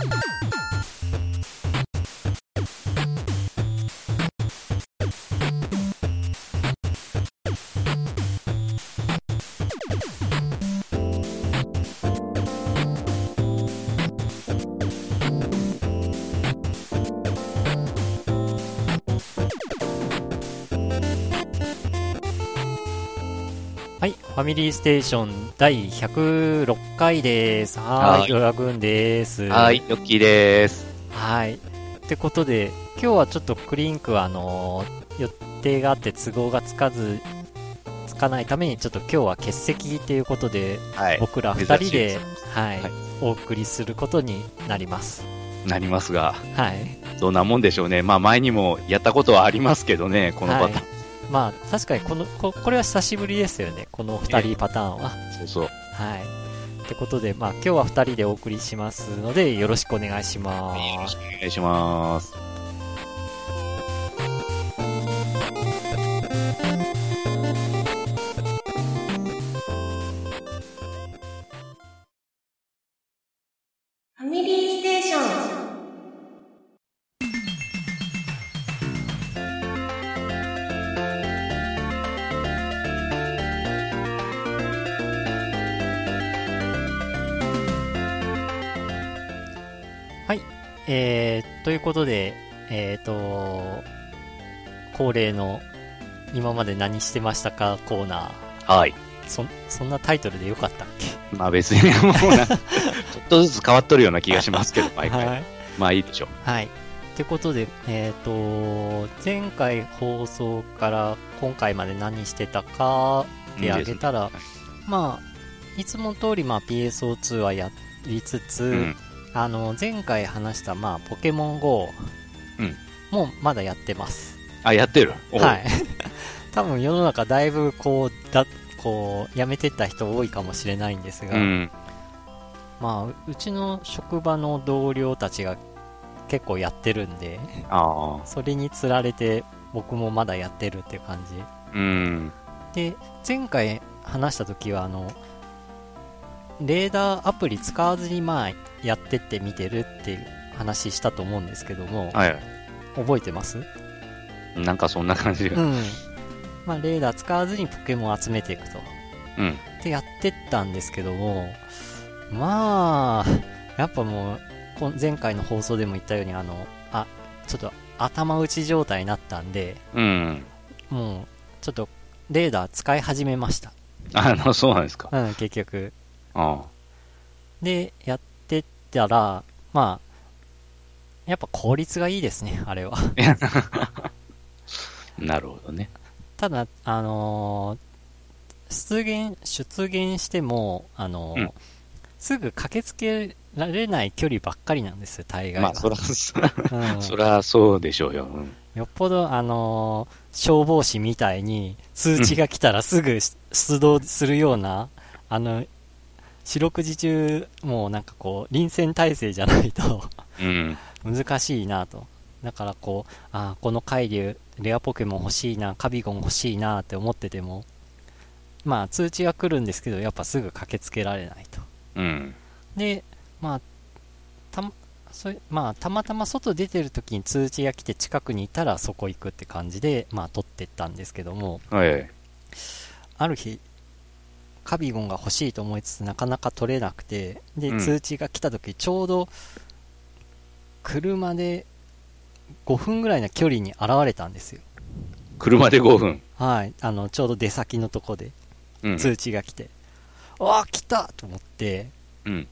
you ファミリーステーション第106回です。はーい、はいドラグーンです。はい、ヨッキーです。はい。ってことで、今日はちょっとクリンクはあのー予定があって都合がつかず、つかないために、ちょっと今日は欠席ということで、はい。僕ら二人で、はい、はいお送りすることになります。なりますが、はい。どんなもんでしょうね。まあ前にもやったことはありますけどね、このパターン。はいまあ、確かにこのこ、これは久しぶりですよね。この二人パターンは。そうそう。はい。ってことで、まあ、今日は二人でお送りしますので、よろしくお願いしまよろしす。くお願いします。いうことで、えーと、恒例の今まで何してましたかコーナー。はい。そ、そんなタイトルでよかったっけ？まあ別にもうな、ちょっとずつ変わっとるような気がしますけど、毎回。はい。まあいいでしょう。はい。ってことで、えっ、と、前回放送から今回まで何してたかってあげたら、まあ、いつも通り、まあ、PSO2 はやりつつ、うん。あの、前回話した、まあ、ポケモン GO うんもまだやってます。あ、やってる？はい。多分世の中だいぶこう、だ、こう、やめてった人多いかもしれないんですが、うん。まあ、うちの職場の同僚たちが結構やってるんで、ああ。それにつられて僕もまだやってるっていう感じ。うん。で、前回話した時は、あの、レーダーアプリ使わずにまあやってって見てるっていう話したと思うんですけども、はい。覚えてます？なんかそんな感じが。うん。まあレーダー使わずにポケモンを集めていくと。うん。でやってったんですけども、まあ、やっぱもう、前回の放送でも言ったように、あの、あ、ちょっと頭打ち状態になったんで、うん。もう、ちょっとレーダー使い始めました。あの、そうなんですか。うん、結局。あで、やってったら、まあ、やっぱ効率がいいですね、あれは。あ。なるほどね。ただ、あのー出現、出現しても、あのーうんすぐ駆けつけられない距離ばっかりなんですよ、大概は。まあ、そら、そら、うんそらそうでしょうよ。うんよっぽど、あのー消防士みたいに通知が来たらすぐし出動するような、あの、四六時中、もうなんかこう、臨戦態勢じゃないとうん。難しいなと。だからこう、あーこの海流、レアポケモン欲しいな、カビゴン欲しいなって思ってても、まあ通知が来るんですけど、やっぱすぐ駆けつけられないと。うん。で、まあ、たま、それまあ、たまたま外出てる時に通知が来て近くにいたらそこ行くって感じで、まあ、取ってったんですけども、はい。ある日、カビゴンが欲しいと思いつつなかなか取れなくて、で、うん通知が来た時ちょうど、車で5分ぐらいの距離に現れたんですよ。車で5分？はい。あの、ちょうど出先のとこでうん。通知が来て、ああ、来たと思って、うん。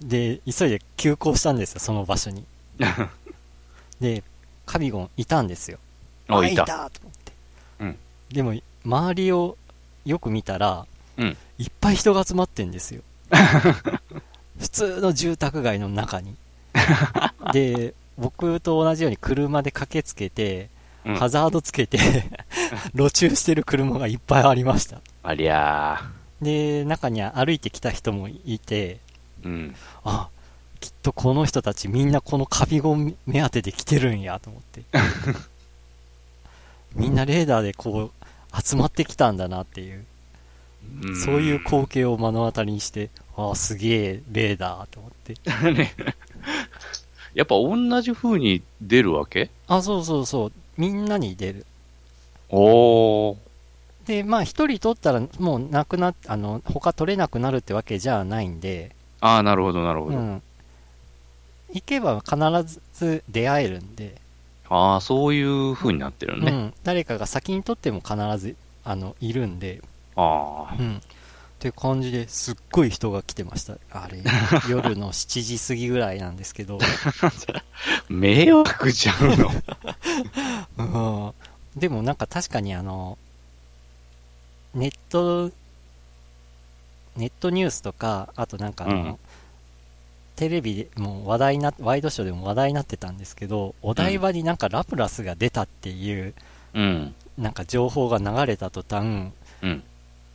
で、急いで急行したんですよ、その場所に。で、カビゴンいたんですよ。あ、あいた。と思って。うんでも、周りをよく見たら、うんいっぱい人が集まってんですよ。普通の住宅街の中に。で、僕と同じように車で駆けつけて、うんハザードつけて、路駐してる車がいっぱいありました。ありゃで、中には歩いてきた人もいて、ー。うん。あ、きっとこの人たちみんなこのカビゴン目当てで来てるんやと思って。みんなレーダーでこう集まってきたんだなっていう、うんそういう光景を目の当たりにして、ああ、すげえレーダーと思って。やっぱ同じ風に出るわけ？あ、そうそうそう。みんなに出る。おー。で、まあ一人取ったらもうなくなっ、あの、他取れなくなるってわけじゃないんで、ああ、なるほど、なるほど。うん。行けば必ず出会えるんで、ああ、そういう風になってるね。うん。誰かが先に取っても必ず、あの、いるんで、ああう。ん。って感じですっごい人が来てました。あれ、夜の7時過ぎぐらいなんですけど、迷惑じゃんの。うん。でもなんか確かにあの、ネット、ネットニュースとか、あとなんかあの、うんテレビでも話題な、ワイドショーでも話題になってたんですけど、お台場になんかラプラスが出たっていう、うん。なんか情報が流れた途端、うん。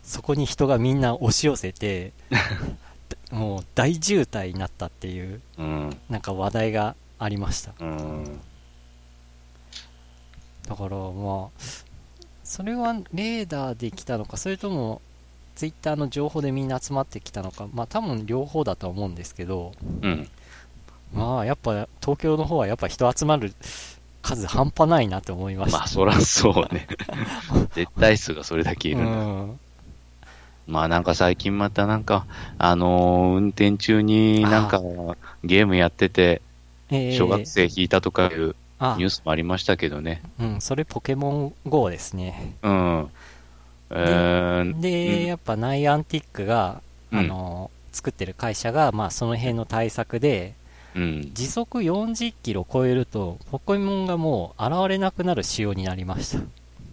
そこに人がみんな押し寄せて、もう大渋滞になったっていう、うん。なんか話題がありました。うん。だからまあ、それはレーダーで来たのか、それともツイッターの情報でみんな集まってきたのか、まあ多分両方だとは思うんですけど、うん。まあやっぱ東京の方はやっぱ人集まる数半端ないなって思いました。まあ、そらそうね。絶対数がそれだけいるんだ。うん。まあなんか最近またなんか、あのー運転中になんかゲームやってて、えー小学生引いたとかいうあニュースもありましたけどね。うん、それポケモン GO ですね。うん。えー、で、うんやっぱナイアンティックが、うんあの、作ってる会社が、まあその辺の対策で、うん。時速40キロ超えると、ポケモンがもう現れなくなる仕様になりました。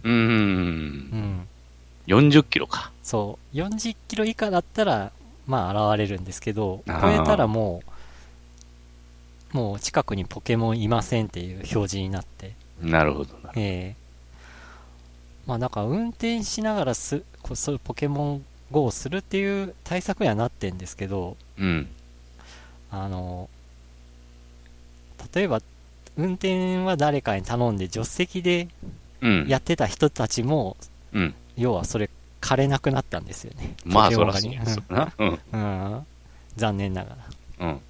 うん。うん。40キロか。そう。40キロ以下だったら、まあ現れるんですけど、超えたらもう、もう近くにポケモンいませんっていう表示になって、なるほどな。ええまあだから運転しながらす、こうそういうポケモン GO をするっていう対策にはなってんですけど、うん。あの、例えば、運転は誰かに頼んで助手席でうん。やってた人たちも、うん。要はそれ枯れなくなったんですよね。まあ、そらそうモンがねそうな。うん。うんうん残念ながら。っうん。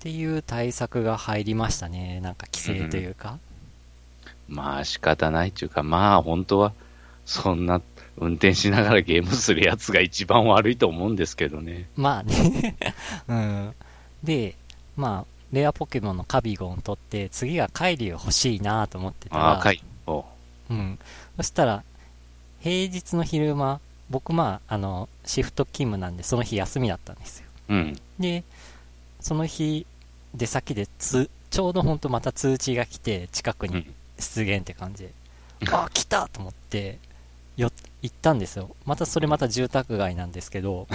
ていう対策が入りましたね。なんか規制というか。まあ仕方ないっていうか、まあ本当は、そんな運転しながらゲームするやつが一番悪いと思うんですけどね。まあね。うん。で、まあ、レアポケモンのカビゴン取って、次はカイリュウ欲しいなと思ってたら、ああ、かい。おうん。そしたら、平日の昼間、僕まあ、あの、シフト勤務なんで、その日休みだったんですよ。うん。で、その日、出先でつ、ちょうどほんとまた通知が来て、近くにうん。出現って感じで、あ、来たと思って、よ、行ったんですよ。またそれまた住宅街なんですけど、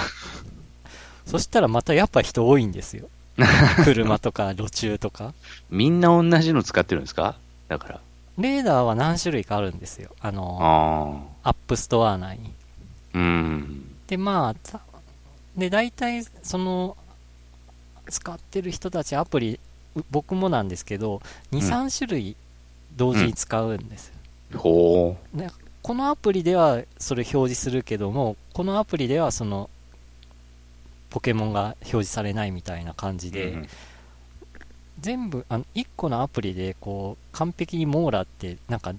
そしたらまたやっぱ人多いんですよ。車とか路駐とか。みんな同じの使ってるんですか？だから。レーダーは何種類かあるんですよ。あの。 App Store 内に。うん。で、まあ、たで、大体、その、使ってる人たちアプリ、う僕もなんですけど、2、うん3種類同時に使うんですよ。ほでこのアプリではそれ表示するけども、このアプリではその、ポケモンが表示されないみたいな感じう。で、うん全部、あの、1個のアプリで、こう、完璧に網羅って、なんか、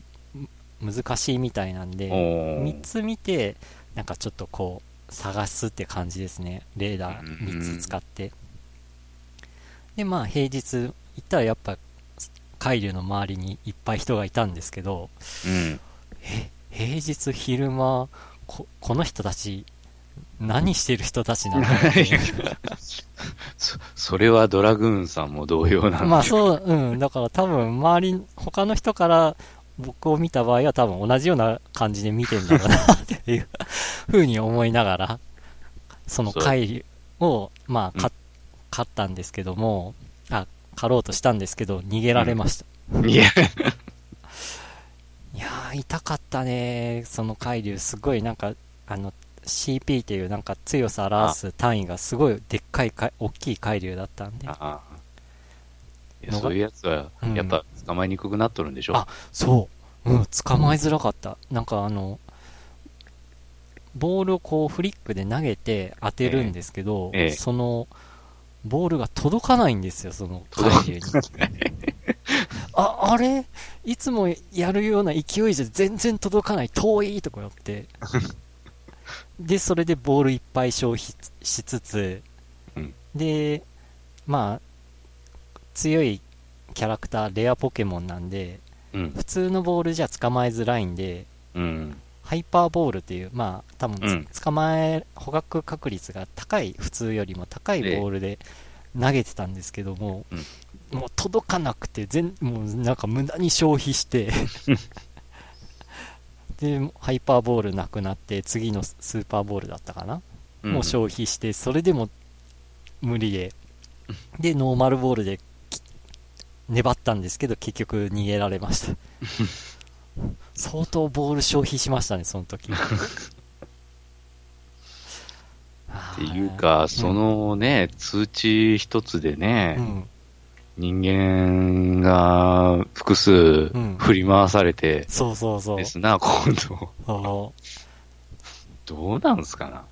む難しいみたいなんで、おー3つ見て、なんかちょっとこう、探すって感じですね。レーダー3つ使って。で、まあ平日行ったらやっぱ、海流の周りにいっぱい人がいたんですけど、うん。え、平日昼間、ここの人たち、何してる人たちなんだって そ、それはドラグーンさんも同様なんでまあそう、うん、だから多分周り、他の人から僕を見た場合は多分同じような感じで見てんだろうなっていうふうに思いながら、その回を、まあ、勝ったんですけども、あ、狩ろうとしたんですけど、逃げられました。いや、いやー、痛かったね。その海流、すごいなんか、あの、CP っていうなんか強さ表す単位がすごいでっかいか、大きい海流だったんで。ああそういうやつは、やっぱ捕まえにくくなっとるんでしょ、あそう。うん、捕まえづらかった。なんかあの、ボールをこうフリックで投げて当てるんですけど、ええええその、ボールが届かないんですよ、その届海流に。あ、あれ？いつもやるような勢いじゃ全然届かない、遠いとかやって。で、それでボールいっぱい消費しつつ、うんで、まあ、強いキャラクター、レアポケモンなんで、うん。普通のボールじゃ捕まえづらいんで、うん。ハイパーボールっていう、まあ、多分捕まえ、捕獲確率が高い、普通よりも高いボールで投げてたんですけども、もう届かなくて、全、もうなんか無駄に消費して、で、ハイパーボールなくなって、次のススーパーボールだったかな、うん。もう消費して、それでも無理で、で、ノーマルボールでき粘ったんですけど、結局逃げられました。相当ボール消費しましたね、その時。っていうか、そのね、通知一つでね、うん、人間が複数ん振り回されてそうそうそう。ですな、今度。そどうなんすかな。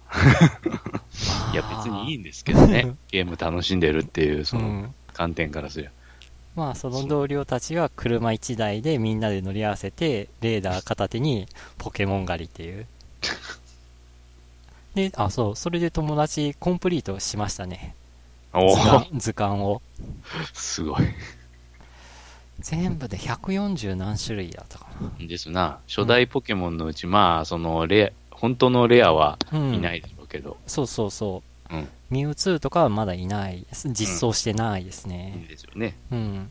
う いや、別にいいんですけどねうん。ゲーム楽しんでるっていう、そうのん。観点からすりゃ。まあ、その同僚たちは車1台でみんなで乗り合わせて、レーダー片手にポケモン狩りっていう。で、あ、そう、それで友達コンプリートしましたね。図鑑図鑑を。すごい。全部で140何種類だったかですな。初代ポケモンのうち、まあ、その、レア、本当のレアはな。うん。いないでしょうけど、そうそうそう。うんミュウツーとかはまだいないです。実装してないですね。いいですよね。うん。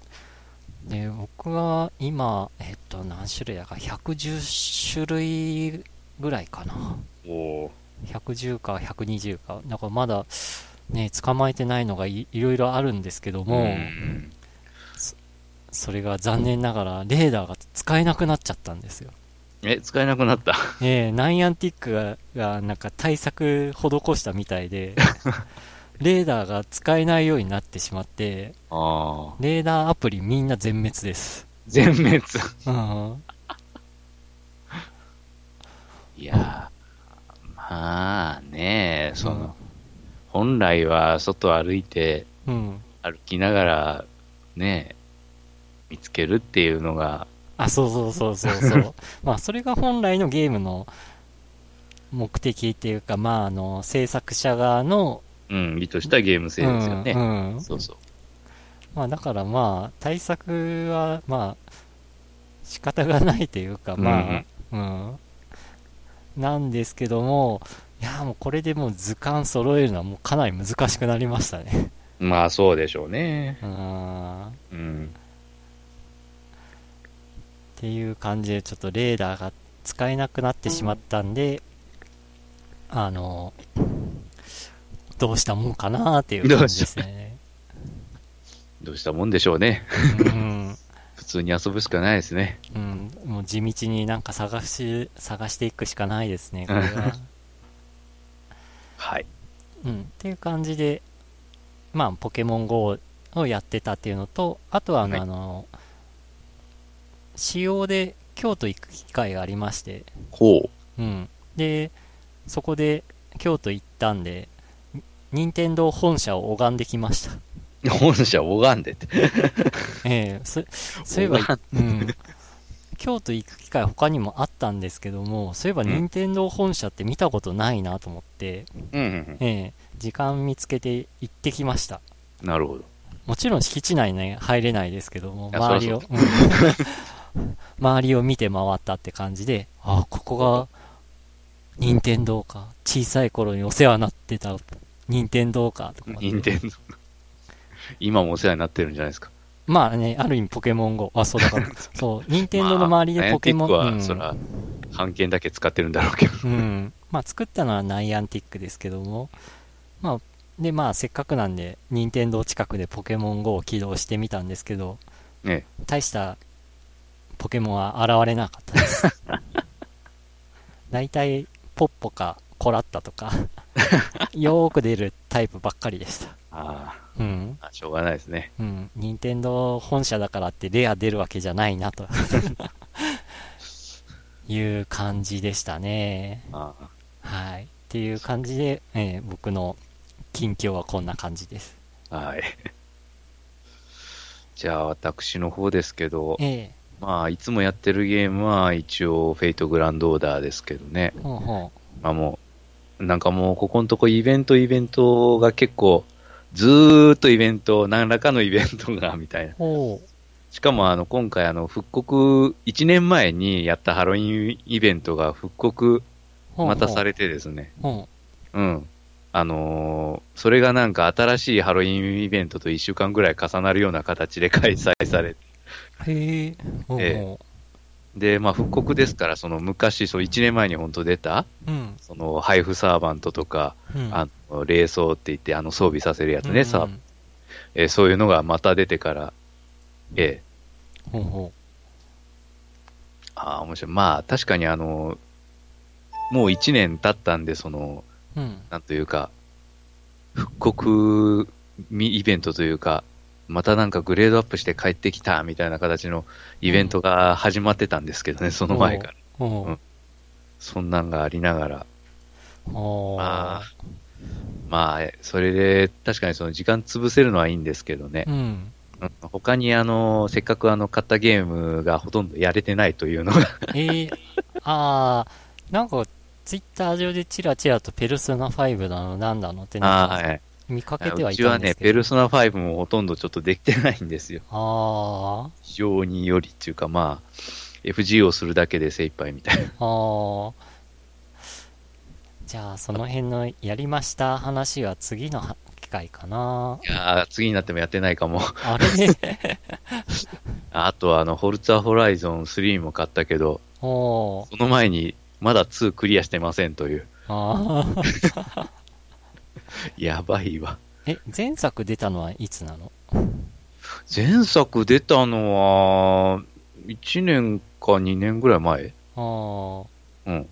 で、僕は今、えっと、何種類だか、110種類ぐらいかな。おお110か120か。だからまだ、ね、捕まえてないのがいいろいろあるんですけどー。も、んそれが残念ながら、レーダーが使えなくなっちゃったんですよ。え、使えなくなった？ええナイアンティックが、がなんか対策施したみたいで、レーダーが使えないようになってしまって、ああ。レーダーアプリみんな全滅です。全滅。うん。いやー、まあね、その、本来は外歩いて、うん。歩きながら、ね、見つけるっていうのが、あ、そうそうそうそうそう。まあ、それが本来のゲームの目的っていうか、まあ、あの、制作者側の、うん、意図したゲーム性ですよね。うん。うんそうそう。まあ、だからまあ、対策は、まあ、仕方がないというか、まあ、うん。なんですけども、いや、もうこれでもう図鑑揃えるのはもうかなり難しくなりましたね。まあそうでしょうね。うん。っうん。ていう感じで、ちょっとレーダーが使えなくなってしまったんで、あの、どうしたもんかなっていう感じですね。どうしたもんでしょうね。うん。普通に遊ぶしかないですね。うん。もう地道になんか探し、探していくしかないですね、これは。はい。うん。っていう感じで、まあ、ポケモン GO をやってたっていうのと、あとはあの、はいあの、仕様で京都行く機会がありまして、ほうん。で、そこで京都行ったんで、任天堂本社を拝んできました。う。本社拝んでて。ええそそういえば拝、うん。京都行く機会他にもあったんですけども、そういえばうん任天堂本社って見たことないなと思って、うんうんええ時間見つけて行ってきました。うん。なるほど。もちろん敷地内ね、入れないですけども、周りを、うん 周りを見て回ったって感じで、あ、ここが、任天堂か。小さい頃にお世話になってた、任天堂か、とか。任天堂。今もお世話になってるんじゃないですか。まあね、ある意味ポケモン GO。あ、そうだから、そう、任天堂の周りでポケモン、まあナイアンうんティックは、そら、半券だけ使ってるんだろうけど。うん。まあ、作ったのはナイアンティックですけども、まあ、で、まあ、せっかくなんで、任天堂近くでポケモン GO を起動してみたんですけど、ね。大したポケモンは現れなかったです。大体、ポッポかコラッタとか、よーく出るタイプばっかりでした。あうん。あ、しょうがないですね。うん。任天堂本社だからってレア出るわけじゃないなと。いう感じでしたね。はい。っていう感じで、えー僕の近況はこんな感じです。はい。じゃあ、私の方ですけど、ええ。まあ、いつもやってるゲームは一応、フェイトグランドオーダーですけどね。ほうほまあもう、なんかもう、ここのとこイベントイベントが結構、ずーっとイベント、何らかのイベントが、みたいなしかもあの、今回あの、復刻、1年前にやったハロウィンイベントが復刻。またされてですね。ほうん。あのーそれがなんか新しいハロウィンイベントと1週間ぐらい重なるような形で開催されて、う。へえ。ほうえほで、まあ復刻ですから、その昔、そう1年前に本当出た、う。うん。その配布サーバントとか、うん。あの、冷蔵って言って、あの装備させるやつね、うんサーバンえーそういうのがまた出てから、ええほうほああ、面白い。まあ、確かにあの、もう1年経ったんで、その、う。うん。なんというか、復刻みイベントというか、またなんかグレードアップして帰ってきたみたいな形のイベントが始まってたんですけどね、その前から。ほう。そんなんがありながら。まあ、まあ、それで確かにその時間潰せるのはいいんですけどねう。ん。うん他にあの、せっかくあの、買ったゲームがほとんどやれてないというのがええああ、なんか、ツイッター上でチラチラとペルソナ5なの、なんだのってなんかあーはい。見かけてはうちはね、いたんですけど。ペルソナ5もほとんどちょっとできてないんですよ。あ非常によりっていうか、まあ、FG をするだけで精一杯みたいな。あ、ああ。じゃあ、その辺のやりました話は次のは機会かな。いやー次になってもやってないかも。あれ？あとは、あの、ホルツァーホライゾン3も買ったけど、その前に、まだ2クリアしてませんという。ああ。やばいわ。え、前作出たのはいつなの？前作出たのは、1年か2年ぐらい前ああ。うん。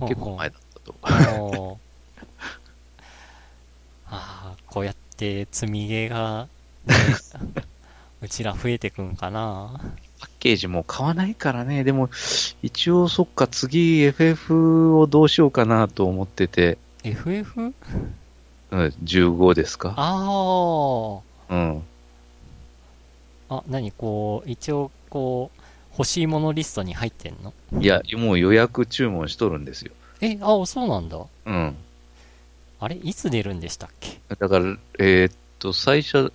結構前だ。だったと。あ あ、こうやって積みゲーが、ね、うちら増えてくんかな。パッケージもう買わないからね。でも、一応そっか、次 FF をどうしようかなと思ってて、FF? うん、15ですか？あうん。あ。あ、何こう、一応、こう、欲しいものリストに入ってんの？いや、もう予約注文しとるんですよ。え、あ、そうなんだ。うん。あれいつ出るんでしたっけ？だから、えーっと、最初、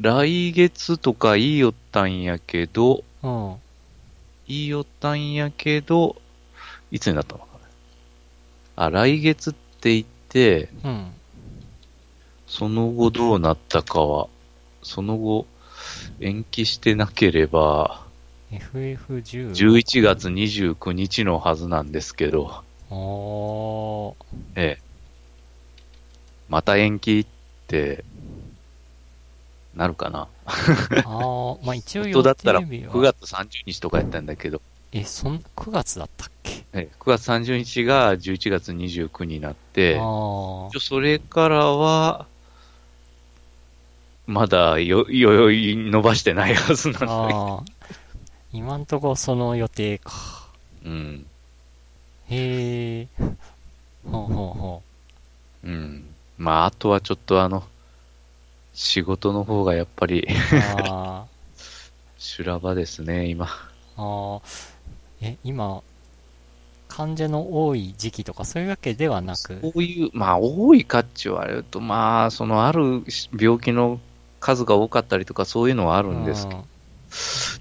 来月とか言いよったんやけど、うん。言いよったんやけど、いつになったのかな？あ、来月って言って、うん。その後どうなったかは、その後、延期してなければ、FF10。11月29日のはずなんですけど。ええ。また延期って、なるかなあー、まあ一応予本当 だったら定日は。9月30日とかやったんだけど、え、そん、9月だったっけええ9月30日が11月29になって、それからは、まだよ、よ、よ、伸ばしてないはずなんだけど。ああ。今んとこその予定か。うん。へえ。ほうほうほうん。まあ、あとはちょっとあの、仕事の方がやっぱり 修羅場ですね、今。あ。ああ。え、今、患者の多い時期とかそういうわけではなく。こういう、まあ、多いかっちゅわれると、まあ、その、ある病気の数が多かったりとか、そういうのはあるんですけど、うん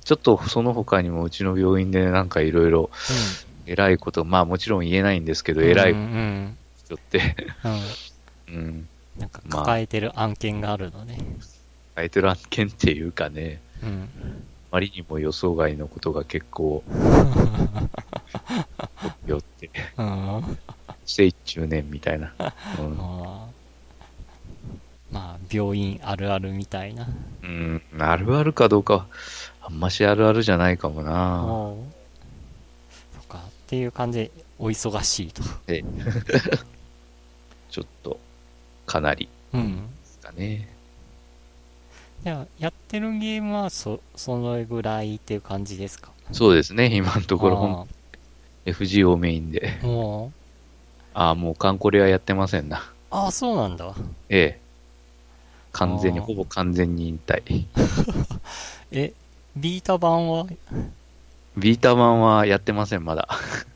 ちょっとその他にもうちの病院でなんかいろいろ偉いこと、まあもちろん言えないんですけど、うん。偉い人って、うん。うん、なんかまあ抱えてる案件があるのね。書いてる案件っていうかね、うん。あまりにも予想外のことが結構、よって、うん。あして一中年みたいな。うんあまあ、病院あるあるみたいな。うん、あるあるかどうかは、あんましあるあるじゃないかもな。そっか。っていう感じで、お忙しいと。ちょっと、かなりうん。ですかね。じゃあ、やってるゲームはそ、そのぐらいっていう感じですか？そうですね、今のところ、ほんあ FG をメインで。あもう、ああ、もうカンコレはやってませんな。ああ、そうなんだ。ええ。完全に、ほぼ完全に引退。え、ビータ版は、ビータ版はやってません、まだ。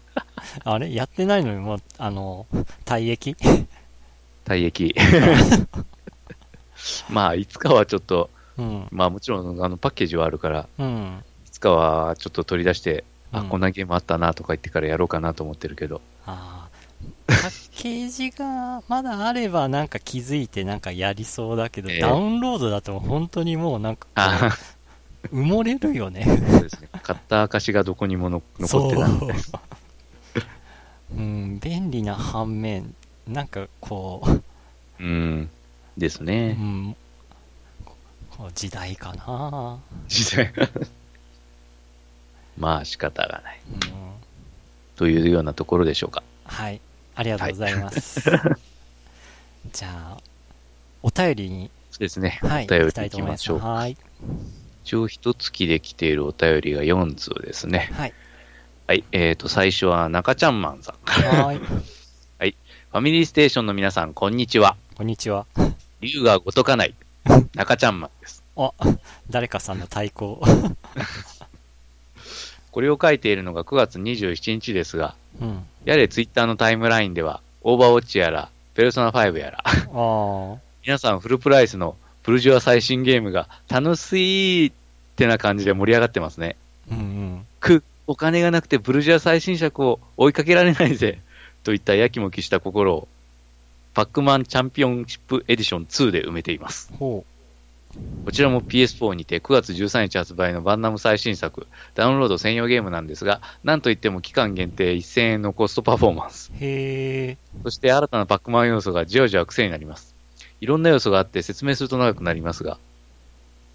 あれ？やってないのにもう、あの、退役？退役。まあ、いつかはちょっと、うん。まあもちろんあのパッケージはあるから、うん。いつかはちょっと取り出して、あ、うんこんなゲームあったなとか言ってからやろうかなと思ってるけど。ああ。パッケージがまだあればなんか気づいてなんかやりそうだけど、ええダウンロードだと本当にもうなんか埋もれるよね。そうですね。買った証がどこにもの残ってない。そう。うん、便利な反面、なんかこう、うん。ですうね。う時代かな、実際。まあ仕方がない。うん。というようなところでしょうか。はい。ありがとうございます。じゃあ、お便りに、そうですね。はい、お便り行きたい。きましょう。はい。一応一月で来ているお便りが4通ですね。はい。はい。えっ、と、最初は中ちゃんマンさん。はい。ファミリーステーションの皆さん、こんにちは。こんにちは。竜が如かない。中ちゃんマンです。あ、誰かさんの対抗。これを書いているのが9月27日ですが、うん。やれツイッターのタイムラインでは、オーバーウォッチやら、ペルソナ5やら、ああ。皆さんフルプライスのブルジョア最新ゲームが楽しいってな感じで盛り上がってますね。うんうん。く、お金がなくてブルジョア最新作を追いかけられないぜ、といったやきもきした心を、パックマンチャンピオンシップエディション2で埋めています。ほこちらも PS4 にて9月13日発売のバンナム最新作、ダウンロード専用ゲームなんですが、なんといっても期間限定1000円のコストパフォーマンス。う。へえ。そして新たなパックマン要素がじわじわ癖になります。いろんな要素があって説明すると長くなりますが、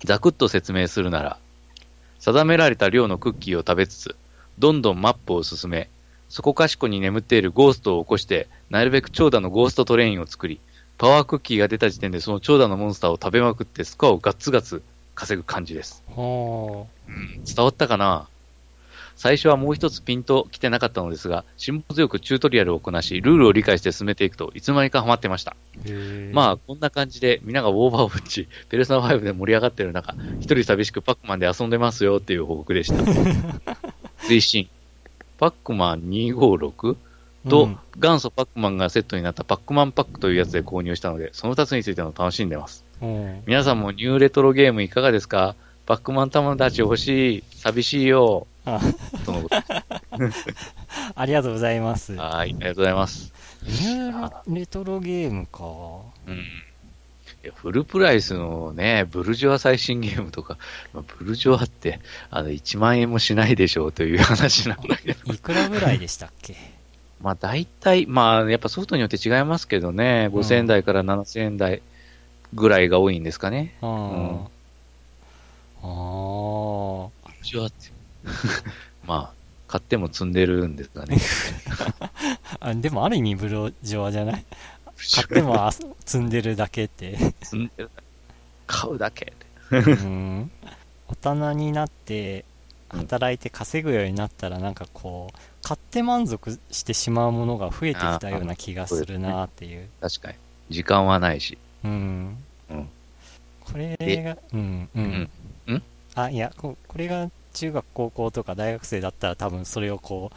ざくっと説明するなら、定められた量のクッキーを食べつつ、どんどんマップを進め、そこかしこに眠っているゴーストを起こして、なるべく長蛇のゴーストトレインを作り、パワークッキーが出た時点でその長蛇のモンスターを食べまくってスコアをガッツガツ稼ぐ感じです。ほうん伝わったかな？最初はもう一つピンと来てなかったのですが、辛抱強くチュートリアルをこなし、ルールを理解して進めていくといつの間にかハマってました。まあ、こんな感じで、みんながウォーバーウォッチ、ペルソナ5で盛り上がってる中、一人寂しくパックマンで遊んでますよっていう報告でした。推進。パックマン256と、うん元祖パックマンがセットになったパックマンパックというやつで購入したので、その二つについての楽しんでます。うん。皆さんもニューレトロゲームいかがですか？パックマン友達欲しい、寂しいよ。あ。ありがとうございます。はい、ありがとうございます。ニューレトロゲームか。うん。いやフルプライスのね、ブルジョア最新ゲームとか、まあ、ブルジョアって、あの、1万円もしないでしょうという話なんだけど。いくらぐらいでしたっけ？まあ、大体、まあ、やっぱソフトによって違いますけどね、5000円台から7000円台ぐらいが多いんですかね。うん。うんああ。ブルジョアって。まあ、買っても積んでるんですかね。あでもある意味ブロジョアじゃない？買ってもあ積んでるだけって。積んでる買うだけ。うん。大人になって、うん働いて稼ぐようになったら、なんかこう、買って満足してしまうものが増えてきたような気がするなっていう。確かに。時間はないし。うん。うんこれでが、うん、ううんん。ん？あ、いやこ、これが中学、高校とか大学生だったら多分それをこう、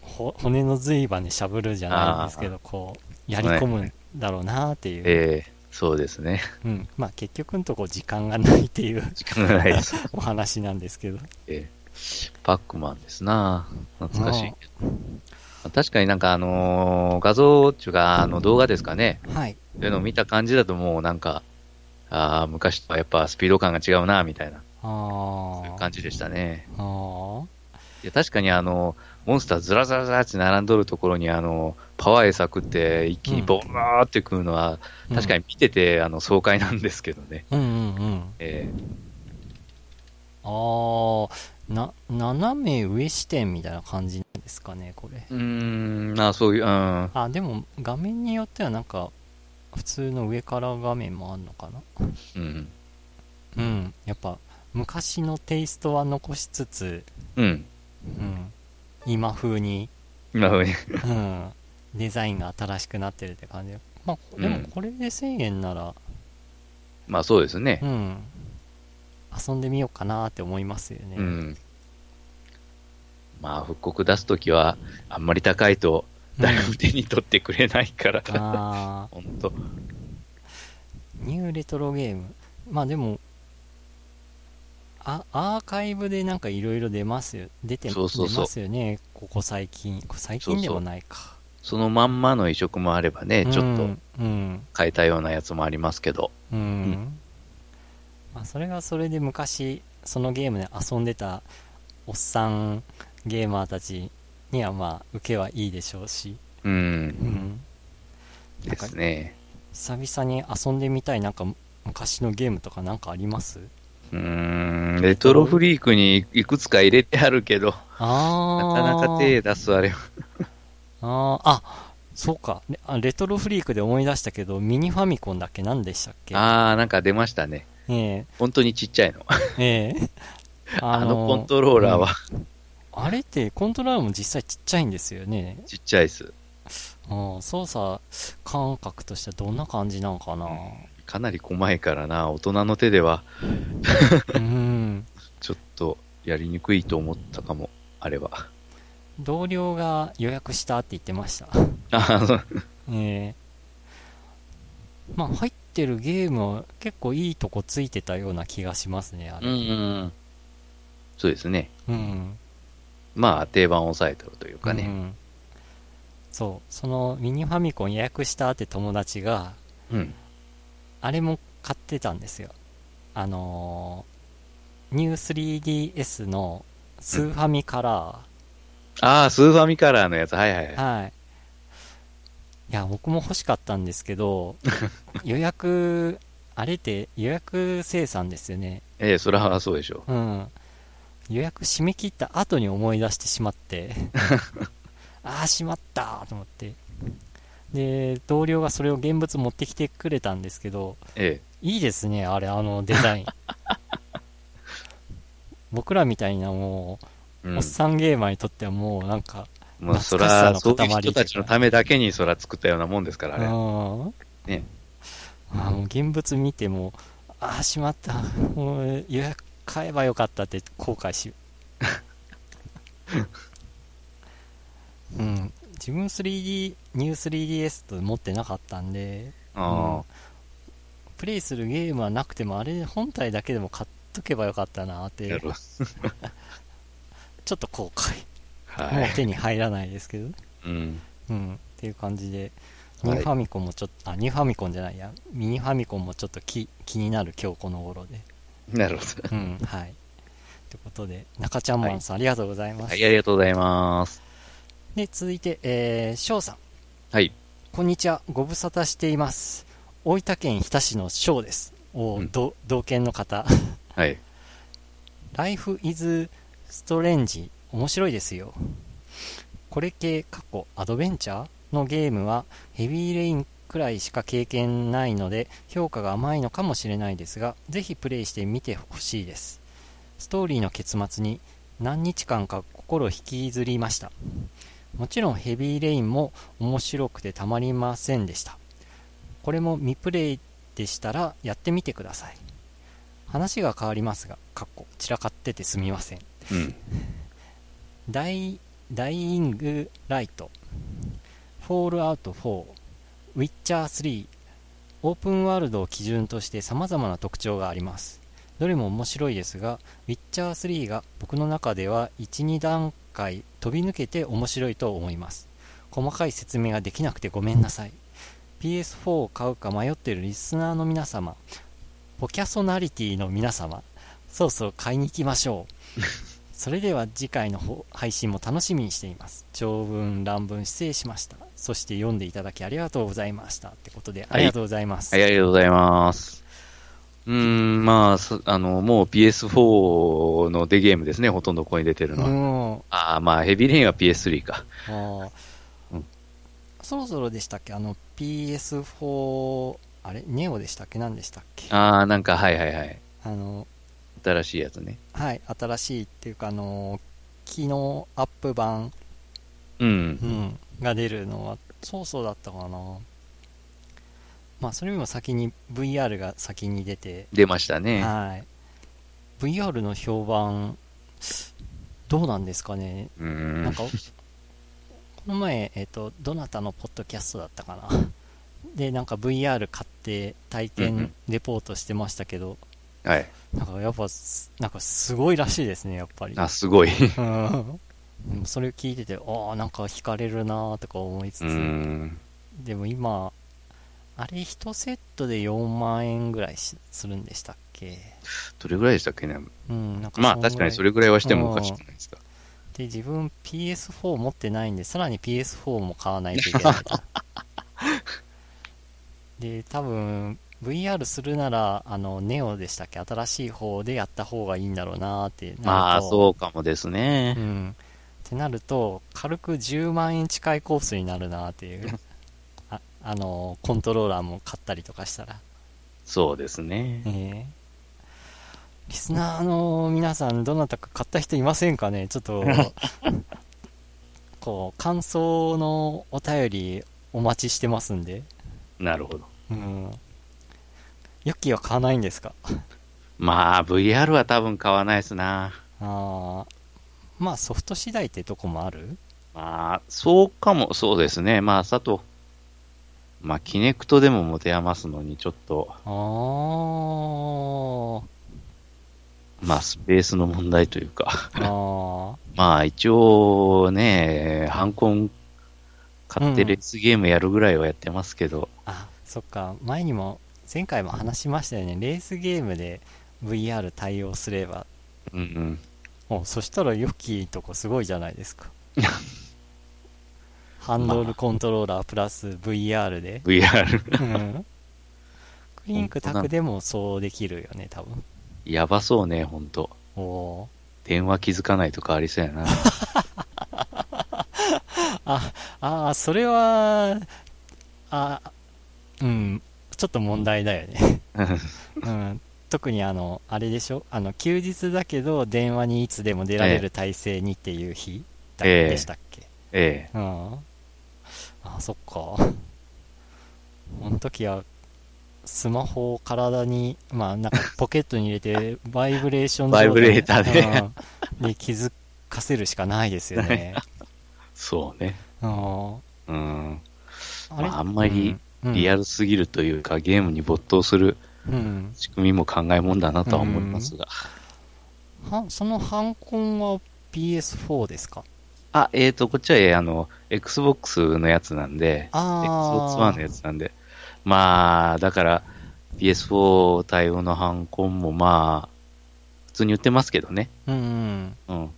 ほ骨の髄板でしゃぶるじゃないんですけど、こう、やり込むんだろうなっていう。ええそうですね。うん。まあ結局のとこ時間がないっていう時間がないです。お話なんですけど。ええパックマンですな懐かしい。確かになんかあのー画像っていうか、あの動画ですかね。はい。そういうのを見た感じだともうなんか、ああ、昔とはやっぱスピード感が違うな、みたいな、あそういうあ。感じでしたね。あいや確かにあの、モンスターずらずらずらって並んどるところにあの、パワー餌食って一気にボーって食うのは、あ。確かに見てて、あの、爽快なんですけどね。うん。うんうんうん。えああ。な、斜め上視点みたいな感じなんですかね、これ。えうーん、まあそういう、うん。あ、でも画面によってはなんか、普通の上から画面もあんのかな。うん。うん。やっぱ、昔のテイストは残しつつ、うん。うん。今風に、なるほどね。うん。デザインが新しくなってるって感じ。まあ、でもこれで1000円なら、まあそうですねう。ん。遊んでみようかなって思いますよね。うん。まあ、復刻出すときは、あんまり高いと、誰も手に取ってくれないから、あほんと。ーニューレトロゲーム。まあでも、あアーカイブでなんかいろいろ出ますよ。出てそうそうそう出ますよね。ここ最近。こ最近でもないか。そのまんまの移植もあればね、ちょっとうん。うん。変えたようなやつもありますけど。うん。んまあそれがそれで昔、そのゲームで遊んでたおっさんゲーマーたちにはまあ、受けはいいでしょうし。う。うんん。ですね。久々に遊んでみたいなんか昔のゲームとかなんかあります？うーん、レトロフリークにいくつか入れてあるけど、あなかなか手ー出すあれは。あー。あそうか。レトロフリークで思い出したけどミニファミコンだっけ？何でしたっけ？あー、なんか出ましたね。え本当にちっちゃいの。ええ。え あのコントローラーは。あれってコントローラーも実際ちっちゃいんですよね。ちっちゃいです。うん操作感覚としてはどんな感じなんかな？かなり細いからな、大人の手ではうんちょっとやりにくいと思ったかも、あれは。同僚が予約したって言ってましたあそうええまあ入ってるゲームは結構いいとこついてたような気がしますね、あれ。うんうん。そうですね。うん。まあ、定番を抑えてるというかね。うんそう、そのミニファミコン予約したって友達が、うん。あれも買ってたんですよ。あのー、ニュー 3DS のスーファミカラああ、スーファミカラーのやつ。はいはいはい。い。いや、僕も欲しかったんですけど、予約、あれって予約生産ですよね。ええ、それはそうでしょうん。予約締め切った後に思い出してしまって、ああ、しまったと思って。で、同僚がそれを現物持ってきてくれたんですけど、う。えいいですね、あれ、あのデザイン。僕らみたいなもえ。う、うんおっ。さんゲーマーにとってはもうなんか、もうそら、のそういう塊人たちのためだけにそら作ったようなもんですから、あれ。うん。ねあもう現物見ても、ああ、しまった。もう予約買えばよかったって後悔し。うん。自分 3D、ニュー 3DS と持ってなかったんで、あプレイするゲームはなくても、あれ本体だけでも買っとけばよかったなっあ、て。ちょっと後悔。はもう手に入らないですけど。い。うん。うん。っていう感じで、はいニューファミコンもちょっと、あ、ニューファミコンじゃないや、ミニファミコンもちょっと気気になる今日この頃で。なるほど。うん、はい。ということで、中ちゃんマンさん、ありがとうございます。はい、ありがとうございます。で、続いて、えー、翔さん。はい。こんにちは、ご無沙汰しています。大分県日田市の翔です。おー、うんど同県の方。はい。Life is Strange 面白いですよ。これ系過去アドベンチャーのゲームはヘビーレインくらいしか経験ないので評価が甘いのかもしれないですがぜひプレイしてみてほしいですストーリーの結末に何日間か心引きずりましたもちろんヘビーレインも面白くてたまりませんでしたこれも未プレイでしたらやってみてください話が変わりますが、かっこ散らかっててすみません。うん。ダイ、ダイイングライト、フォールアウト4、ウィッチャー3、オープンワールドを基準として様々な特徴があります。どれも面白いですが、ウィッチャー3が僕の中では1、2段階飛び抜けて面白いと思います。細かい説明ができなくてごめんなさい。PS4 を買うか迷っているリスナーの皆様、ポキャソナリティの皆様、そろそろ買いに行きましょう。それでは次回の方配信も楽しみにしています。長文乱文失礼しました。そして読んでいただきありがとうございました。ってことで、ありがとうございます。はい、ありがとうございます。うーん、まあ、そあの、もう PS4 のデゲームですね、ほとんどここに出てるのは。うん。ああ、まあ、ヘビーレインは PS3 か。あーうんそろそろでしたっけ？あの PS4、あれ？ネオでしたっけ？何でしたっけ？ああ、なんか、はいはいはい。あの、新しいやつね。はい、新しいっていうか、あの、機能アップ版、うんう。ん、が出るのは、そうそうだったかな。まあ、それよりも先に VR が先に出て、出ましたね。はい。VR の評判、どうなんですかね。うーんなんか、この前、えっ、と、どなたのポッドキャストだったかな。で、なんか VR 買って体うんうん験レポートしてましたけど、はい。なんかやっぱす、なんかすごいらしいですね、やっぱり。あ、すごい。うん。うんそれを聞いてて、ああ、なんか惹かれるなーとか思いつつ、うーん。でも今、あれ1セットで4万円ぐらいしするんでしたっけ？どれぐらいでしたっけね？うん、なんかまあ確かにそれぐらいはしてもおかしくないですか。で、自分 PS4 持ってないんで、さらに PS4 も買わないといけないと。で、多分、VR するなら、あの、ネオでしたっけ？新しい方でやった方がいいんだろうなーって。まあそうかもですねう。ん。ってなると、軽く10万円近いコースになるなっていう。ああの、コントローラーも買ったりとかしたら。そうですね。ええリスナーの皆さん、どなたか買った人いませんかね？ちょっと、こう、感想のお便りお待ちしてますんで。なるほど。うん。ヨッキーは買わないんですか？まあ VR は多分買わないですな。ああ。まあ、ソフト次第ってとこもある？まあ、そうかも、そうですね。まあ、佐藤。まあ、キネクトでも持て余すのに、ちょっと、ああ。まあ、スペースの問題というか。ああ。まあ、一応ね、ハンコン買ってレースゲームやるぐらいはやってますけど、あ、そっか。前にも、前回も話しましたよね。レースゲームで VR 対応すれば。うんうん。おそしたらヨッキーとこすごいじゃないですか。ハンドルコントローラープラス VR で。VR。うん。クリンクタクでもそうできるよね、多分。やばそうね、ほんと。おお電話気づかないとかありそうやな。あ、ああ、それは、あ、うん、ちょっと問題だよね。うん。特にあの、あれでしょ？あの、休日だけど電話にいつでも出られる体制にっていう日だええでしたっけ、ええ。うん。あ、そっか。この時は、スマホを体に、まあ、なんかポケットに入れて、バイブレーションバイブレーターでうんに気づかせるしかないですよね。そうね。うん。うん。あれ、まああんまりうんリアルすぎるというか、ゲームに没頭するうん。仕組みも考えもんだなとは思いますが。はそのハンコンは PS4 ですか？あ、えーと、こっちは、えーあの、Xbox のやつなんで、あ Xbox あ。One のやつなんで、まあ、だから、PS4 対応のハンコンもまあ、普通に売ってますけどね。うんうん。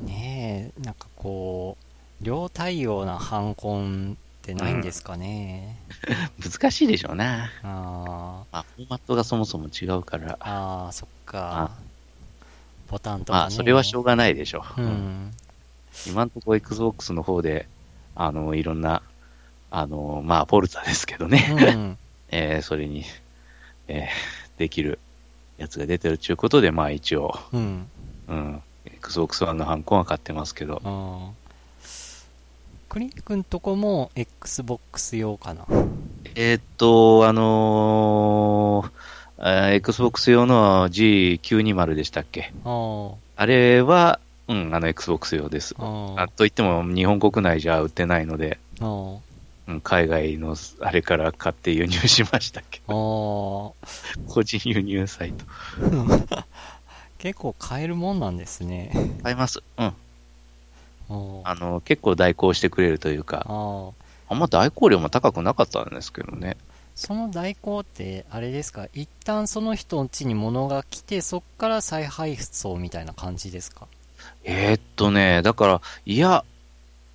うん。ねえ、なんかこう、両対応なハンコンってないんですかね。難しいでしょうな。あまあ、フォーマットがそもそも違うから、あ、ああ、そっかあ。ボタンとか、ね。まあ、それはしょうがないでしょう。うん。今のところ Xbox の方で、あの、いろんな、あの、まあ、ポルタですけどね、うん。えーそれに、えーできるやつが出てるということで、まあ一応、うん。うん、Xbox One のハンコンは買ってますけど。クリン君とこも Xbox 用かな？えーっと、あのーあー Xbox 用の G920 でしたっけ？ああれは、うん、あの Xbox 用です。あ。といっても日本国内じゃ売ってないので、うん、海外のあれから買って輸入しましたけあ。ど、あ 個人輸入サイト。あ。結構買えるもんなんですね。買います。うん。あの、結構代行してくれるというか。あんま代行料も高くなかったんですけどね。その代行って、あれですか？一旦その人の家に物が来て、そっから再配送みたいな感じですか？えーっとね、だから、いや、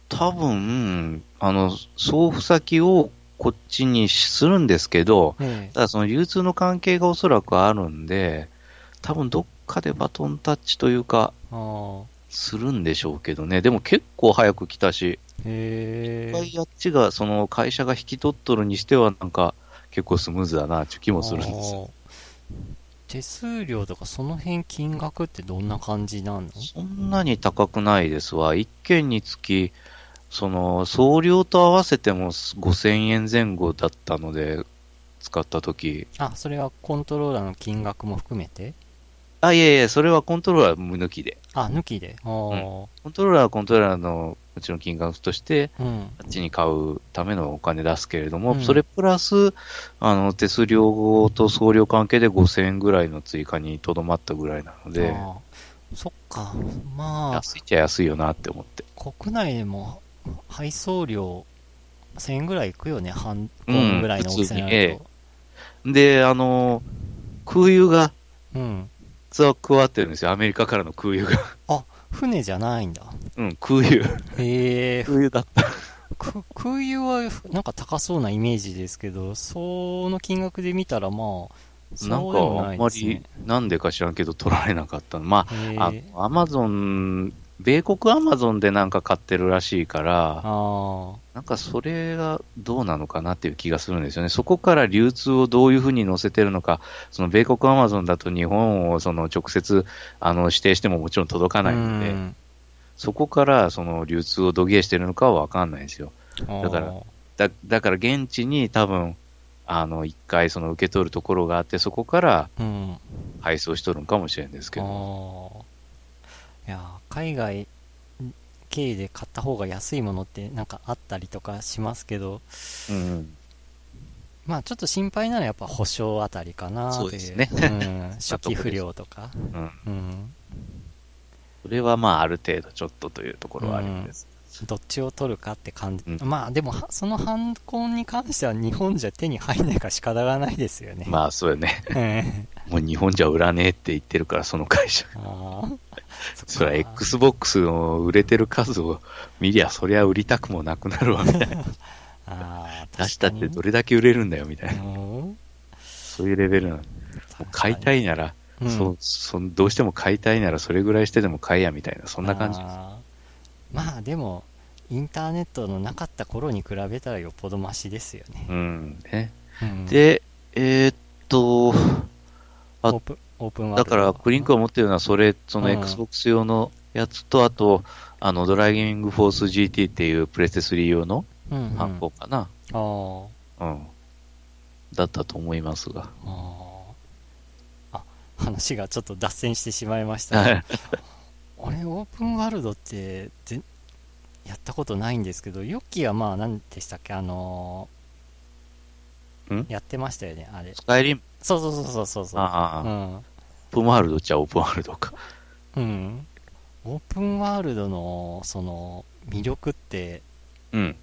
多分、あの、送付先をこっちにするんですけど、えただその流通の関係がおそらくあるんで、多分どっかでバトンタッチというか。するんでしょうけどね。でも結構早く来たし、へえ。一回あっちが、その会社が引き取っとるにしては、なんか、結構スムーズだな、っていう気もするんですよ。手数料とかその辺金額ってどんな感じなの？そんなに高くないですわ。一件につき、その、送料と合わせても5000円前後だったので、使った時あ、それはコントローラーの金額も含めて？あ、いやいや、それはコントローラー無抜きで。あ、抜きで。ああ、コントローラーはコントローラーのもちろん金額として、うん。あっちに買うためのお金出すけれども、うんそれプラス、あの、手数料と送料関係で5000円ぐらいの追加にとどまったぐらいなので、そっか。まあ、安いっちゃ安いよなって思って。国内でも配送料1000円ぐらいいくよね。半うん分ぐらいの大きさになると。で、あの、空輸が、うん。実は加わってるんですよ。アメリカからの空輸が。船じゃないんだ。うん、空輸。へえ、空輸だった。く空輸はなんか高そうなイメージですけど、その金額で見たらまあ、なんか、あんまり。、なんでか知らんけど取られなかったの。まあアマゾン、米国アマゾンでなんか買ってるらしいから、あなんかそれがどうなのかなっていう気がするんですよね。そこから流通をどういうふうに載せてるのか、その米国アマゾンだと日本をその直接あの指定してももちろん届かあ。ないので、うんそこからその流通をどげしてるのかはわかんないんですよ。だからだだから現地に多分、あの、一回その受け取るところがあって、そこからうん。配送しとるんかもしれんですけど。や、海外経由で買った方が安いものってなんかあったりとかしますけど、うん。まあちょっと心配なのはやっぱ保証あたりかなそうですねううん、初期不良とか。うん。うん。それはまあある程度ちょっとというところはあるんです。どっちを取るかって感じ。うんまあでも、はそのハンコンに関しては日本じゃ手に入んないから仕方がないですよね。まあそうよね。え もう日本じゃ売らねえって言ってるから、その会社。えああ。そりゃ Xbox の売れてる数を見りゃ、そりゃ売りたくもなくなるわ、みたいな。ああ、出したってどれだけ売れるんだよ、みたいな。そういうレベルなの。買いたいなら、うん。そうそどうしても買いたいならそれぐらいしてでも買えやみたいな、そんな感じまあでも、インターネットのなかった頃に比べたらよっぽどマシですよね。うん。ね、うん。で、えーっと、あオープン、だから、クリンクが持ってるのは、それ、そのうん Xbox 用のやつと、あと、あの、ドライビングフォース GT っていうプレステ3用のハンコかな。あーうん。だったと思いますが。あー。あ、話がちょっと脱線してしまいましたがはい。俺、オープンワールドってぜ、やったことないんですけど、ヨッキーはまあ、何でしたっけ、あのーん？やってましたよね、あれ。スカイリム、そうそうそうそうそうそう。ああ、オうん。ープンワールドっちゃオープンワールドか。うん。オープンワールドの、その、魅力って、うん。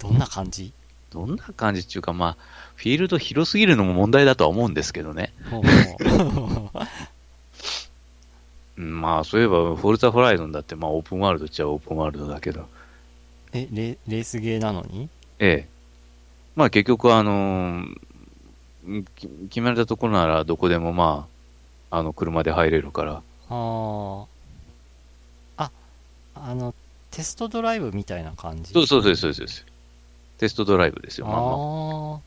どんな感じ？どんな感じっていうか、まあ、フィールド広すぎるのも問題だとは思うんですけどね。まあ、そういえば、フォルツァホライゾンだって、まあ、オープンワールドっちゃオープンワールドだけど。えレ、レースゲーなのに？ええ。まあ、結局、あのーき決められたところなら、どこでもまあ、あの、車で入れるから。あーあ、あの、テストドライブみたいな感じ？そうそうそうそう。テストドライブですよ、まあまあ。あ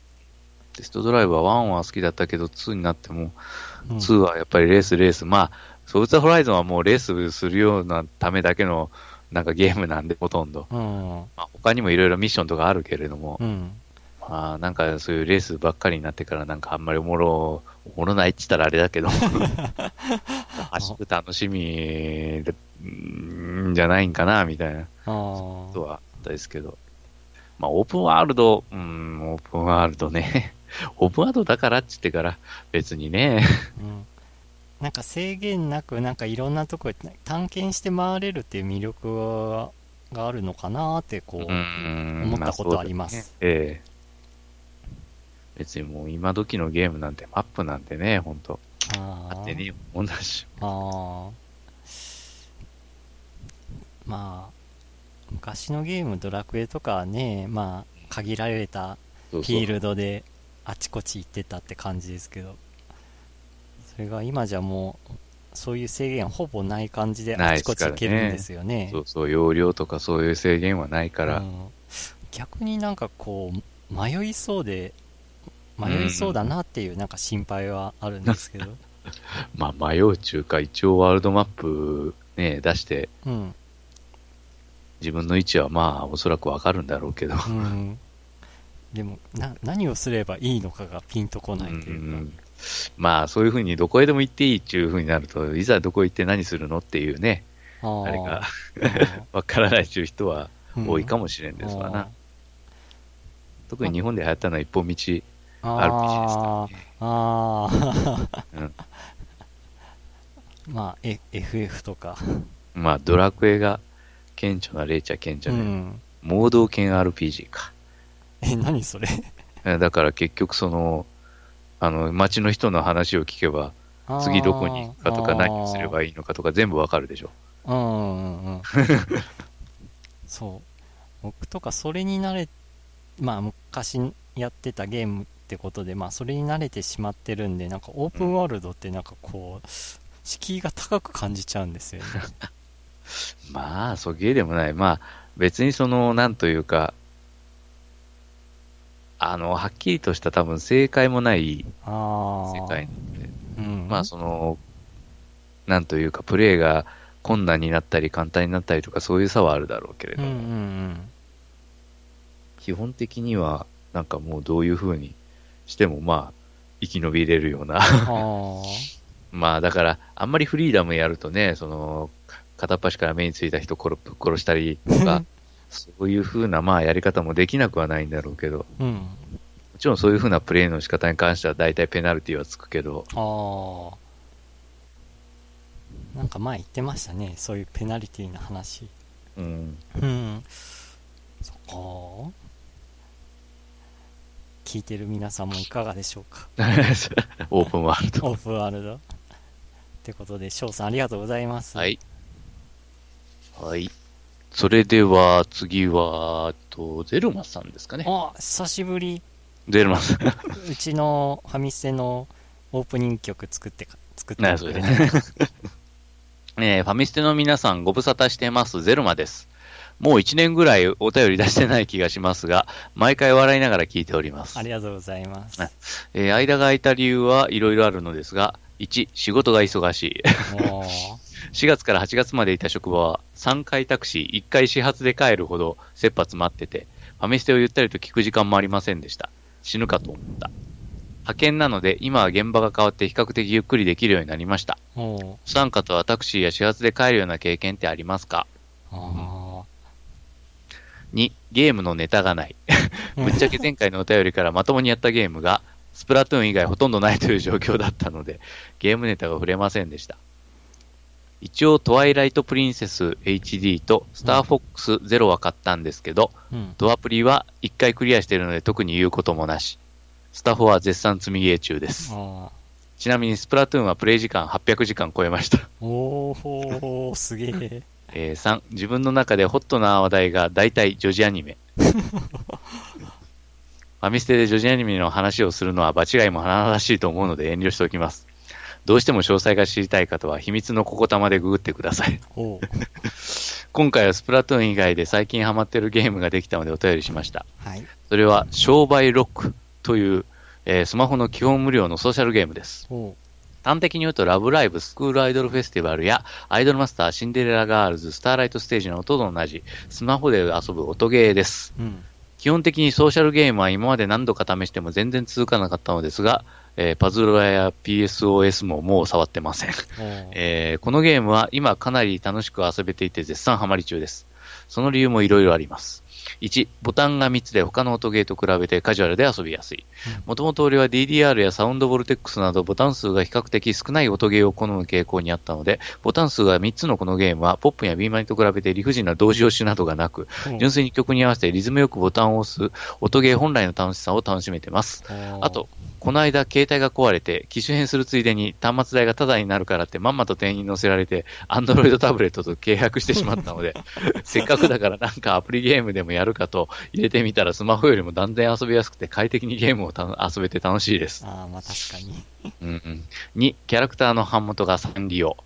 テストドライブは1は好きだったけど、2になっても、あ、うん2はやっぱりレース、レース。まあ、ソルツァホライゾンはもうレースするようなためだけの、なんかゲームなんで、ほとんど。うん。まあ、他にもいろいろミッションとかあるけれども、うん。まあ、なんかそういうレースばっかりになってから、なんかあんまりおもろ、おもろないって言ったらあれだけど、走る楽しみでんじゃないんかな、みたいなあことはあったですけど。まあ、オープンワールド、うん、オープンワールドね。オープンワールドだからって言ってから、別にね、あ、うん。なんか制限なく、なんかいろんなとこへ探検して回れるっていう魅力ががあるのかなって、こう、うん思ったことありますあそうだねええ。別にもう今時のゲームなんてマップなんてね、ほんと。あああってねえもんだし。ああ。まあ、昔のゲーム、ドラクエとかはね、まあ、限られたフィールドであちこち行ってたって感じですけど、それが今じゃもう、そういう制限ほぼない感じであちこち行けるんですよね。そうそう、容量とかそういう制限はないから、うん逆になんかこう、迷いそうで、迷いそうだなっていうなんか心配はあるんですけど、まあ迷う中か、一応ワールドマップね、出して、うん。自分の位置はまあ、おそらくわかるんだろうけど。うん。でも、な、何をすればいいのかがピンとこないとういうか。んまあ、そういうふうにどこへでも行っていいっていうふうになると、いざどこ行って何するのっていうね、あれが わからないっていう人はうん多いかもしれんですわな。特に日本で流行ったのは一本道 RPG ですあーあー、うん まあ、え FF とか。まあ、ドラクエが顕著な例っちゃ顕う著で、ん。盲導犬 RPG か。え、何それ？えだから結局その、あの、街の人の話を聞けば、次どこに行くかとか何をすればいいいいのかとか全部わかるでしょ。うんうんうん。そう。僕とかそれに慣れ、まあ昔やってたゲームってことで、まあそれに慣れてしまってるんで、なんかオープンワールドってなんかこう、敷居が高く感じちゃうんですよね。まあ、そげえでもない。まあ、別にその、なんというか、あの、はっきりとした多分正解もないああ。世界なんで、うん。まあその、なんというか、プレイが困難になったり簡単になったりとかそういう差はあるだろうけれども、うんうんうん。基本的には、なんかもうどういう風にしてもまあ、生き延びれるような。まあだから、あんまりフリーダムやるとね、その、片っ端から目についた人殺ぶっ殺したりとか、そういう風なまあやり方もできなくはないんだろうけど、うん。もちろんそういう風なプレイの仕方に関しては大体ペナルティはつくけど。なんか前言ってましたね。そういうペナルティーな話。うん。うん。そっか。聞いてる皆さんもいかがでしょうか？オープンワールド。オープンワールド。ってことで、翔さんありがとうございます。は。い。はい。それでは、次は、と、ゼルマさんですかね。あ、久しぶり。ゼルマさん。うちのファミステのオープニング曲作ってか、作ってくれた。えーファミステの皆さんご無沙汰してます、ゼルマです。もう1年ぐらいお便り出してない気がしますが、毎回笑いながら聞いておりますあ。りがとうございます。えー間が空いた理由はいろいろあるのですが、1、仕事が忙しい。も4月から8月までいた職場は3回タクシー、1回始発で帰るほど切羽詰まってて、ファミステをゆったりと聞く時間もありませんでした。死ぬかと思った。派遣なので今は現場が変わって比較的ゆっくりできるようになりました。お三方はタクシーや始発で帰るような経験ってありますか？あ ?2、ゲームのネタがない。あ。ぶっちゃけ前回のお便りからまともにやったゲームが、スプラトゥーン以外ほとんどないという状況だったので、ゲームネタが触れませんでした。一応、トワイライトプリンセス HD とスターフォックスゼロは買ったんですけど、うん。ドアプリは1回クリアしているので特に言うこともなし。スタフォは絶賛積みゲー中です。ちなみにスプラトゥーンはプレイ時間800時間超えました。おー、すげえ。えー3、自分の中でホットな話題が大体女児アニメ。ファミステで女児アニメの話をするのは場違いも甚だしいと思うので遠慮しておきます。どうしても詳細が知りたい方は秘密のここたまでググってください。今回はスプラトゥーン以外で最近ハマってるゲームができたのでお便りしました。はい。それは商売ロックという、えースマホの基本無料のソーシャルゲームです。端的に言うと、ラブライブ、スクールアイドルフェスティバルや、アイドルマスター、シンデレラガールズ、スターライトステージの音と同じ、スマホで遊ぶ音ゲーです。うん。基本的にソーシャルゲームは今まで何度か試しても全然続かなかったのですが、えーパズドラや PSOS ももう触ってません。えーこのゲームは今かなり楽しく遊べていて絶賛ハマり中です。その理由もいろいろあります。1、ボタンが3つで他の音ゲーと比べてカジュアルで遊びやすい。もともと俺は DDR やサウンドボルテックスなどボタン数が比較的少ない音ゲーを好む傾向にあったので、ボタン数が3つのこのゲームはポップやビーマニと比べて理不尽な同時押しなどがなく、純粋に曲に合わせてリズムよくボタンを押す音ゲー本来の楽しさを楽しめてます。あと、この間、携帯が壊れて、機種変するついでに端末代がタダになるからってまんまと店員に乗せられて、アンドロイドタブレットと契約してしまったので、せっかくだからなんかアプリゲームでもやるかと入れてみたらスマホよりも断然遊びやすくて快適にゲームをた遊べて楽しいです。ああ、まあ確かに。うんうん。2、キャラクターの版元がサンリオ。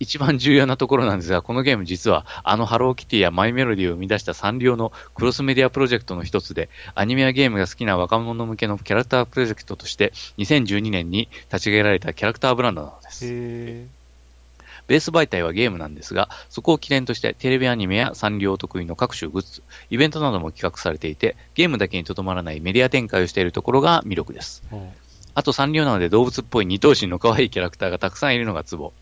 一番重要なところなんですが、このゲーム実は、あのハローキティやマイメロディを生み出したサンリオのクロスメディアプロジェクトの一つで、アニメやゲームが好きな若者向けのキャラクタープロジェクトとして、2012年に立ち上げられたキャラクターブランドなのです。へベース媒体はゲームなんですが、そこを起点としてテレビアニメやサンリオ得意の各種グッズ、イベントなども企画されていて、ゲームだけにとどまらないメディア展開をしているところが魅力です。うんあとサンリオなので動物っぽい二頭身の可愛いキャラクターがたくさんいるのがツボ。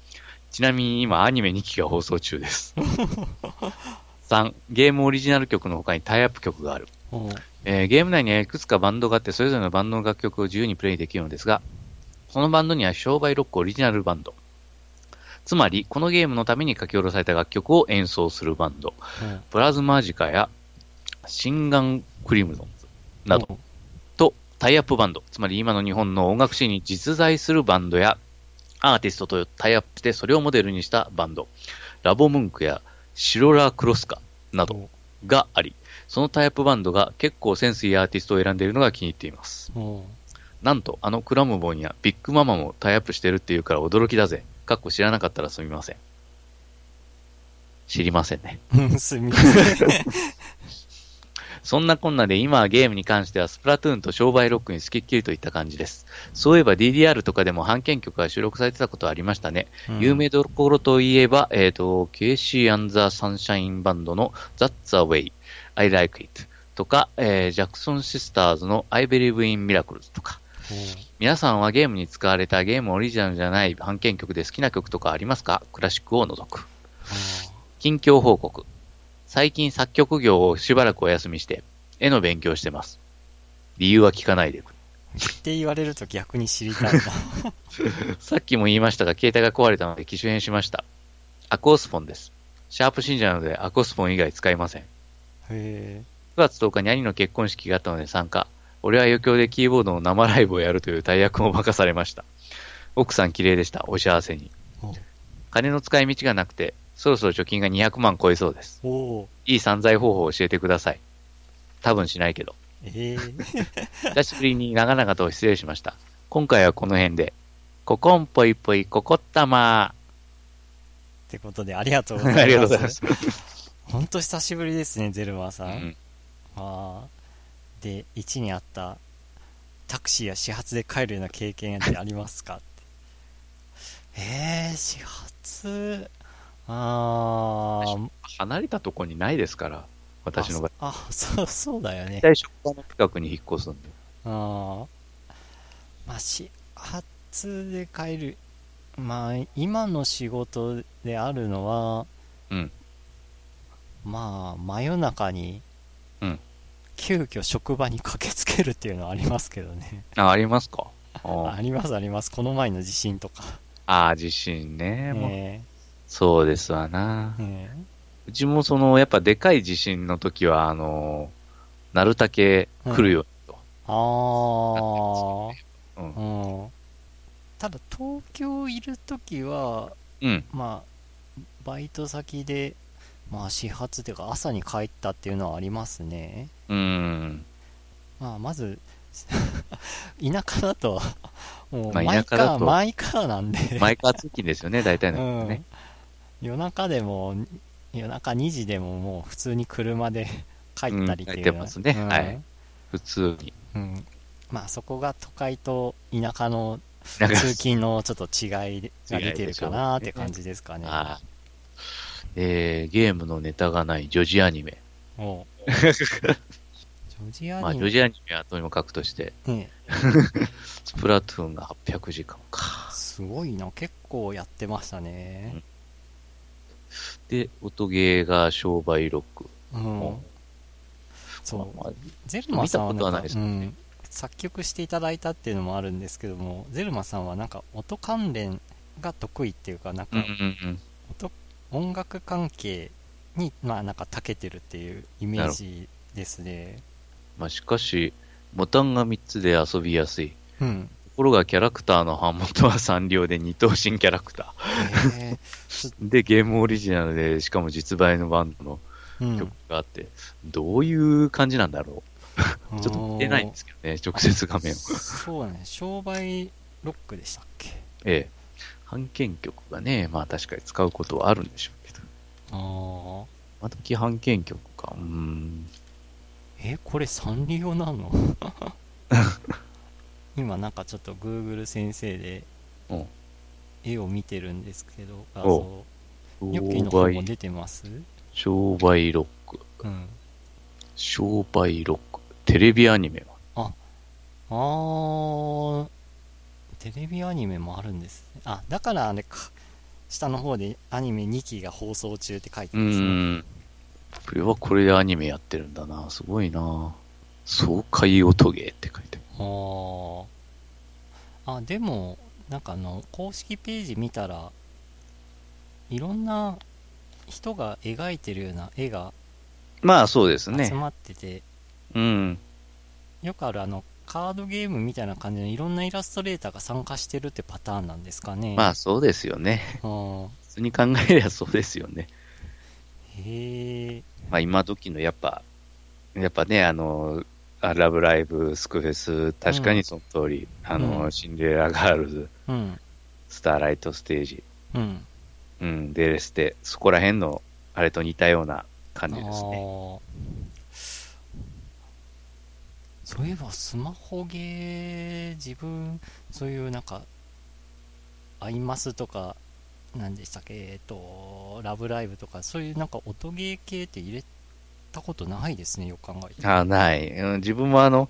ちなみに今アニメ2期が放送中です。3、ゲームオリジナル曲の他にタイアップ曲がある。うんえーゲーム内にはいくつかバンドがあって、それぞれのバンドの楽曲を自由にプレイできるのですが、そのバンドには商売ロックオリジナルバンド。つまり、このゲームのために書き下ろされた楽曲を演奏するバンド。うんプラズマジカやシンガンクリムゾンズなどとタイアップバンド。つまり今の日本の音楽シーンに実在するバンドやアーティストとタイアップしてそれをモデルにしたバンド。ラボムンクやシロラクロスカなどがあり、そのタイアップバンドが結構センスいいアーティストを選んでいるのが気に入っています。うんなんと、あのクラムボンやビッグママもタイアップしてるっていうから驚きだぜ。かっこ知らなかったらすみません。知りませんね。うんすみません。そんなこんなで今はゲームに関してはスプラトゥーンと商売ロックに付きっきりといった感じです。そういえば DDR とかでも版権曲が収録されてたことありましたね。有名どころといえば、えっ、と、KC and the Sunshine バンドの That's the Way, I Like It とか、えージャクソンシスターズの I Believe in Miracles とか。皆さんはゲームに使われたゲームオリジナルじゃない版権曲で好きな曲とかありますか？クラシックを除く。近況報告。最近作曲業をしばらくお休みして、絵の勉強してます。理由は聞かないでくれ。って言われると逆に知りたいな。さっきも言いましたが、携帯が壊れたので機種変しました。アコースフォンです。シャープ信者なのでアコースフォン以外使いません。9へ月10日に兄の結婚式があったので参加。俺は余興でキーボードの生ライブをやるという大役を任されました。奥さん綺麗でした。お幸せに。お金の使い道がなくて、そろそろ貯金が200万超えそうです。いい散財方法を教えてください。多分しないけど。ええ 久しぶりに長々と失礼しました。今回はこの辺で。ココンぽいぽいココったまってことでありがとうごー。ざいます。ありがとうございます。ほんと 久しぶりですね、ゼルマーさ。うんんああ。で、1にあった、タクシーや始発で帰るような経験ってありますか？って。えー、始発、あー、離れたとこにないですから、私の場合。あ、そ う、そうだよね。大職場の近くに引っ越すんで。ああ。まあ、始発で帰る。まあ、今の仕事であるのは、うん。まあ、真夜中に、うん急遽職場に駆けつけるっていうのはありますけどね。あ、ありますか？ああります、あります。この前の地震とか。あー、地震ね。もうえそうですわなえ。えうちもその、やっぱでかい地震の時は、あの、なるたけ来るよ、と。えああ、うんうん。ただ、東京いるときは、うん。まあ、バイト先で、まあ、始発っていうか、朝に帰ったっていうのはありますね。うん。まあ、まず、田舎だと、もう、まあマイカー、マイカーなんで、マイカー通勤ですよね、大体の人ね。夜中でも、夜中2時でももう普通に車で 帰ったりっていううん帰ってますねうんはい普通に。うん。まあ、そこが都会と田舎の通勤のちょっと違い が出てるかなって感じですかね。ああえー、ゲームのネタがない女児アニメ。おうジョジアまあ、ニメ、女児アニメはとにもかくとして、ね スプラトゥーンが800時間か。すごいな。結構やってましたね。で、音ゲーが商売ロック。うん。うんそう。まあゼルマさんは見たことはなか、なんいですねうん、作曲していただいたっていうのもあるんですけども、ゼルマさんはなんか音関連が得意っていうか、なんかうんうんうん。音、音楽関係に、まあなんか長けてるっていうイメージですね。まあ、しかし、ボタンが3つで遊びやすい。うん。ところがキャラクターの版元はサンリオで二等身キャラクタえ ー。で、ゲームオリジナルで、しかも実売のバンドの曲があって、どういう感じなんだろう。ちょっと見てないんですけどね、直接画面を。そうね、商売ロックでしたっけ？ええ。版権曲がね、まあ確かに使うことはあるんでしょうけど。ああ。今時版権曲か。うーん。え、これサンリオなの？今なんかちょっと Google 先生でうん絵を見てるんですけど、画お像。ヨッキーの方も出てます？商売ロック。うん。商売ロック。テレビアニメは。あー、テレビアニメもあるんですね。あ、だからあれか。下の方でアニメ2期が放送中って書いてうますね。ん。これはこれでアニメやってるんだな。すごいな。爽快音ゲーって書いてああ。あ、でも、なんかあの、公式ページ見たら、いろんな人が描いてるような絵がまあそうです集ね。まってて、うん。よくあるあの、カードゲームみたいな感じのいろんなイラストレーターが参加してるってパターンなんですかね。まあそうですよね。あ。普通に考えりゃそうですよね。へえ。まあ今時のやっぱ、やっぱね、あの、あラブライブ、スクフェス、確かにその通り、あの、うんシンデレラガールズ、うん。スターライトステージ、うん。うん、デレステ、そこら辺の、あれと似たような感じですね。そういえばスマホゲー自分そういうなんかアイマスとか何でしたっけ？えっとラブライブとかそういうなんか音ゲー系って入れたことないですねよく考えてあない、うん。自分もあの、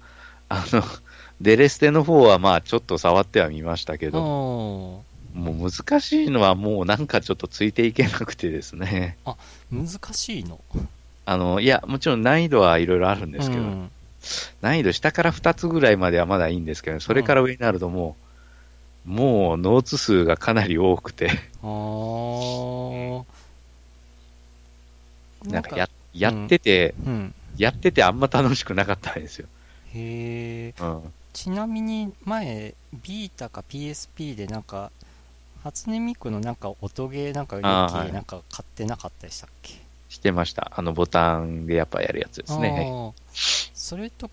あの、デレステの方はまあちょっと触ってはみましたけうど、んもう難しいのはもうなんかちょっとついていけなくてですね。難しいの？あの、いや、もちろん難易度はいろいろあるんですけど、うん難易度下から2つぐらいまではまだいいんですけど、それから上になるともう、もうノーツ数がかなり多くて、なんかややってて、うん。やっててあんま楽しくなかったんですよ。へえうん。ちなみに前ビータか PSP でなんか初音ミクのなんか音ゲーなんかヨッキあーはい。ーなんか買ってなかったでしたっけ？してました。あのボタンでやっぱやるやつですね。それと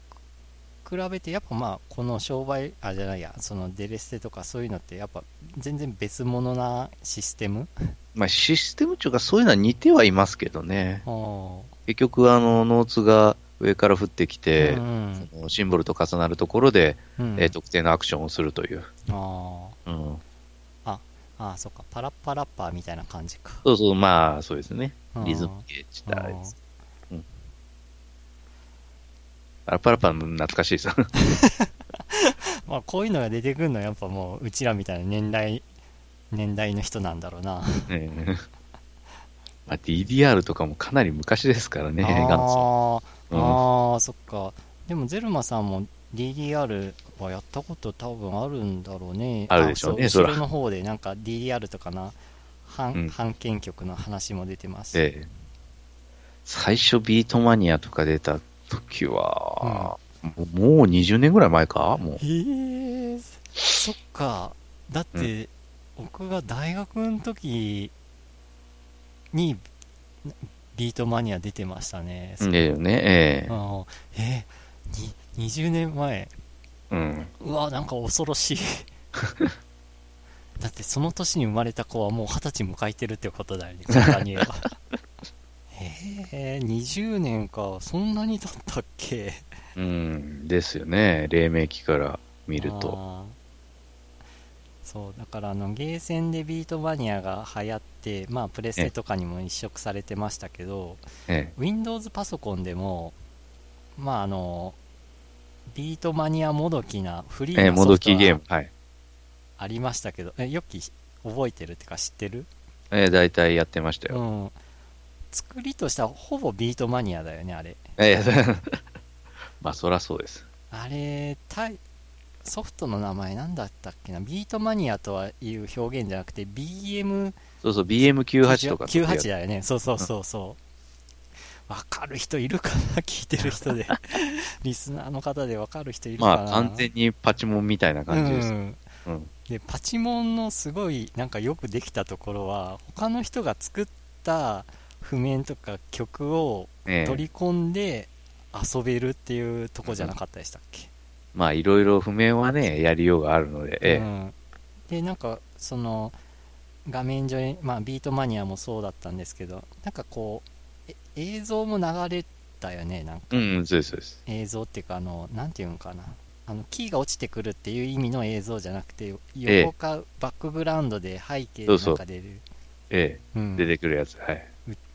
比べてやっぱまあこの商売あじゃないやそのデレステとかそういうのってやっぱ全然別物なシステム？まあシステム中がそういうのは似てはいますけどね。結局あのノーツが上から降ってきて、うんそのシンボルと重なるところで、うんえー特定のアクションをするという。あうん。ーあーそっかパラッパラッパーみたいな感じかそうそう、まあそうですね。うんリズムゲージあだです。パラパラパラ懐かしいです。まあこういうのが出てくるのはやっぱもううちらみたいな年代年代の人なんだろうな。ええ。まあ、DDR とかもかなり昔ですからね、あ元祖。ーうん。あーそっか。でもゼルマさんも DDR はやったこと多分あるんだろうね。あるでしょうねあそら。後ろの方でなんか DDR とかな版うん。版権曲の話も出てます、ええ。最初ビートマニアとか出た時は、もうもう20年ぐらい前か？もう。へえそっか。だって、僕が大学の時にビートマニア出てましたね、だよね、えーえーに20年前。うん。うわなんか恐ろしい。だってその年に生まれた子はもう二十歳迎えてるってことだよね簡単に言えばへえ20年かそんなに経ったっけ？うん。ですよね。黎明期から見ると。そうだからあのゲーセンでビートマニアが流行ってまあプレステとかにも移植されてましたけどえ Windows パソコンでもまああのビートマニアもどきなフリーなソフトはどきゲーム。はい。ありましたけどえよっき覚えてるってか知ってる？ええ大体やってましたよ。うん作りとしてはほぼビートマニアだよねあれ。ええ。まあ、そらそうです。あれタイソフトの名前なんだったっけな？ビートマニアとはいう表現じゃなくて BM そうそう、BM98 とか。98だよね。そうそうそうそう。わかる人いるかな？聞いてる人で。リスナーの方でわかる人いるかな？まあ、完全にパチモンみたいな感じです。うん。うん。でパチモンのすごいなんかよくできたところは他の人が作った譜面とか曲をええ。取り込んで遊べるっていうとこじゃなかったでしたっけ、まあ、いろいろ譜面はね、やりようがあるので、ええ。うん、でなんかその画面上に、まあ、ビートマニアもそうだったんですけどなんかこうえ映像も流れたよねなんか。うん、そうです、そうです。映像っていうかあのなんていうのかな。あのキーが落ちてくるっていう意味の映像じゃなくてえ横かバックグラウンドで背景の中で出る。ええ、うん。出てくるやつ。はい。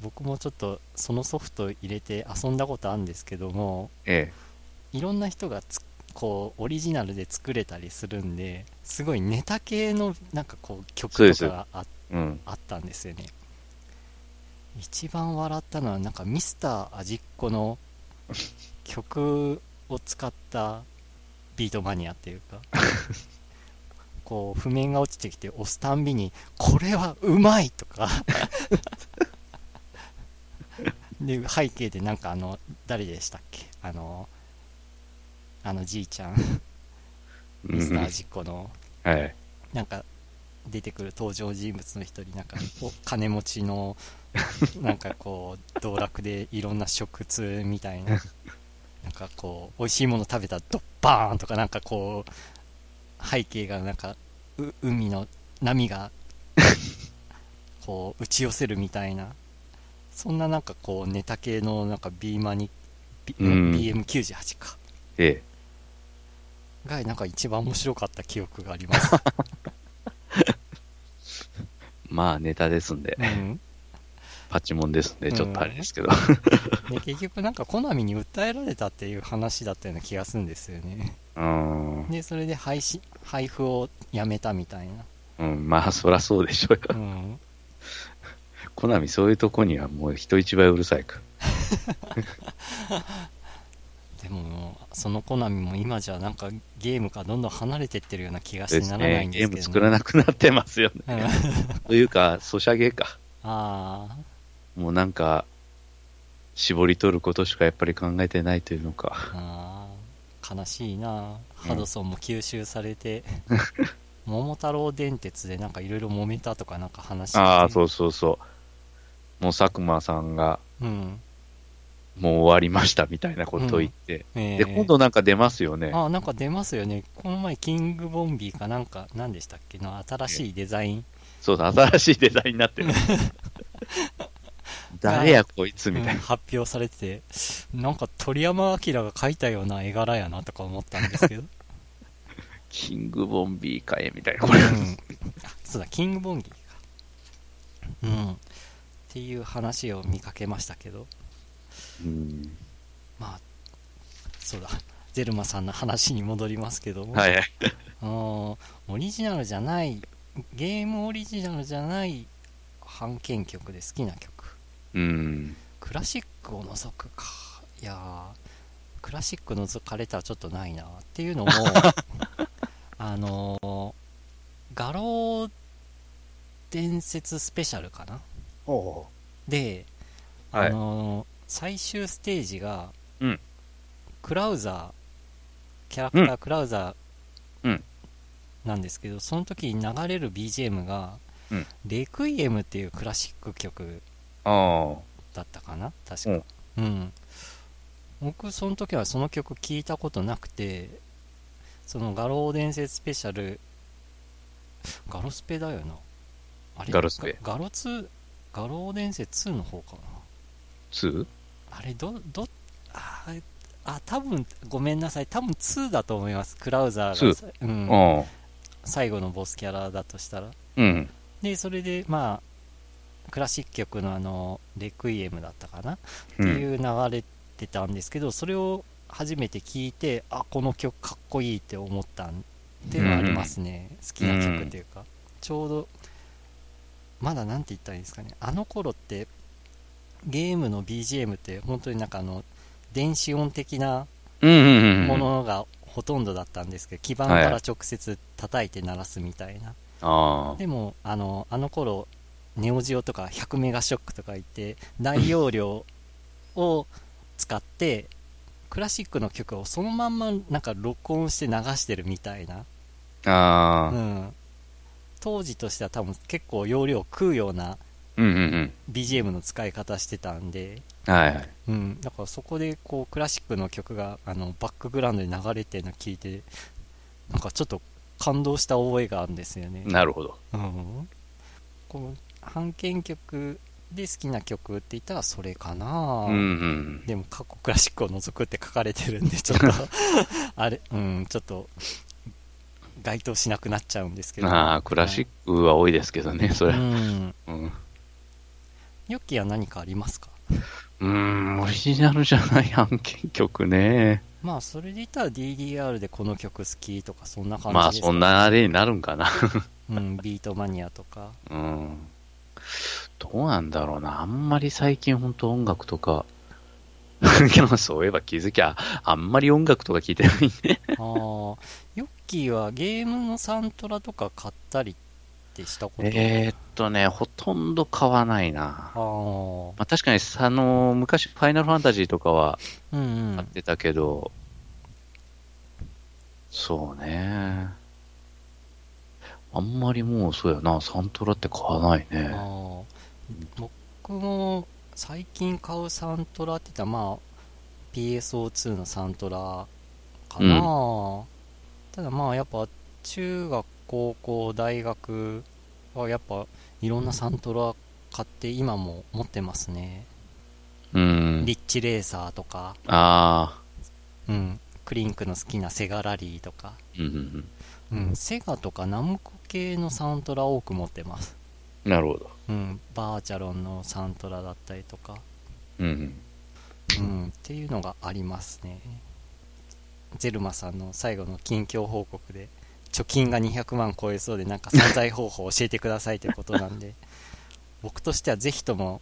う僕もちょっとそのソフト入れて遊んだことあるんですけどもえいろんな人がつこうオリジナルで作れたりするんですごいネタ系のなんかこう曲とかがあえ。うん。あったんですよね一番笑ったのはなんかミスター味っ子の曲を使ったビートマニアっていうかこう譜面が落ちてきて押すたんびに「これはうまい!」とか で背景でなんかあの誰でしたっけ？あのあのじいちゃん。ミスター味っ子の。はい。なんか出てくる登場人物の一人なんかお金持ちのなんかこう道楽でいろんな食通みたいな。なんかこう美味しいもの食べたらドッバーンとかなんかこう背景がなんかう海の波がこう打ち寄せるみたいなそんななんかこうネタ系のなんか B マニ、B うん。BM98 か。ええ。がなんか一番面白かった記憶があります、まあ、ネタですんで、うん。パチモンですんで、ちょっとあれですけど。で結局なんかコナミに訴えられたっていう話だったような気がするんですよね。うん。でそれで配信配布をやめたみたいな。うん、まあ、そらそうでしょうよ。うんコナミ、そういうとこにはもう人一倍うるさいから。でもそのコナミも今じゃなんかゲームからどんどん離れてってるような気がしてならないねん。ですけど、ゲーム作らなくなってますよね。うんというか、ソシャゲか。ああもうなんか、絞り取ることしかやっぱり考えてないというのか。あー悲しいなハドソンも吸収されて、桃太郎電鉄でなんかいろいろ揉めたとかなんか話しててああ、そうそうそう。もう佐久間さんが、うん。もう終わりましたみたいなことを言って。えで、今度なんか出ますよね。あなんか出ますよね。この前キングボンビーかなんか何でしたっけ？の新しいデザイン。そうだ、新しいデザインになってる。誰やこいつみたいな。うん発表されてて。なんか鳥山明が描いたような絵柄やなとか思ったんですけど、キングボンビーかえみたいな。うん、あそうだキングボンビーか。うんっていう話を見かけましたけど。うん。まあそうだ。ゼルマさんの話に戻りますけども、はいはい。あ のオリジナルじゃないゲームオリジナルじゃない版権曲で好きな曲。うん。クラシックを除くか。いやークラシック除かれたらちょっとないなっていうのも あのー画廊伝説スペシャルかな。おで、はい。あのー最終ステージが、うん。クラウザーキャラクタークラウザーうん。なんですけど、その時に流れる BGM が、うん。レクイエムっていうクラシック曲。だったかな？確か。うん、僕その時はその曲聞いたことなくてその画廊伝説スペシャルガロスペだよな。あれ？ガロスペ。ガガロツ画廊伝説2の方か 2? なあれどどあーあ多分ごめんなさい。多分2だと思います。クラウザーが。さ、うん。最後のボスキャラだとしたら。うん。でそれでまあクラシック曲のあのレクイエムだったかな？ってうん。いう流れてたんですけど、それを初めて聞いてあこの曲かっこいいって思ったんっていうのはありますね、好きな曲っていうか、ちょうどまだなんて言ったらいいんですかねあの頃ってゲームの BGM って本当になんかあの電子音的な。ものがほとんどだったんですけど、基板から直接叩いて鳴らすみたいな、ああ。でもあのあの頃ネオジオとか100メガショックとか言って大容量を使ってクラシックの曲をそのまんまなんか録音して流してるみたいな、うああ。ん、当時としては多分結構容量食うような。BGM の使い方してたんで、はいはい。うん、だからそこでこうクラシックの曲があのバックグラウンドで流れてるの聞いてなんかちょっと感動した覚えがあるんですよね。なるほど。うん、この版権曲で好きな曲って言ったらそれかな、うんうん。でも過去クラシックを除くって書かれてるんでちょっと あれうんちょっと該当しなくなっちゃうんですけどああ、クラシックは多いですけどね、それ。うんうん。ヨッキーは何かありますか？うーん、オリジナルじゃない案件曲ね。まあそれで言ったら DDR でこの曲好きとかそんな感まあ、じですか、そんなあれになるんかな。うん、ビートマニアとかうん。どうなんだろうな。あんまり最近本当音楽とか、そういえば気づきゃ、あんまり音楽とか聞いてないね。ああヨッキーはゲームのサントラとか買ったりってしたこと？えーっとね、ほとんど買わないな。ああまあ、確かに、あの、昔、ファイナルファンタジーとかはうんうん買ってたけど、そうね。あんまりもうそうやな、サントラって買わないね。僕も最近買うサントラって言ったらまあ PSO2 のサントラかな、ただまあやっぱ中学高校大学はやっぱいろんなサントラ買って今も持ってますね、うん。リッチレーサーとか、ああ、うん、クリンクの好きなセガラリーとか、うんうんうん、セガとかナムコ系のサントラ多く持ってますうん。なるほど。うん、バーチャロンのサントラだったりとか、うんうん。うん、っていうのがありますね。ゼルマさんの最後の近況報告で、貯金が200万超えそうで、なんか散財方法を教えてくださいということなんで、僕としてはぜひとも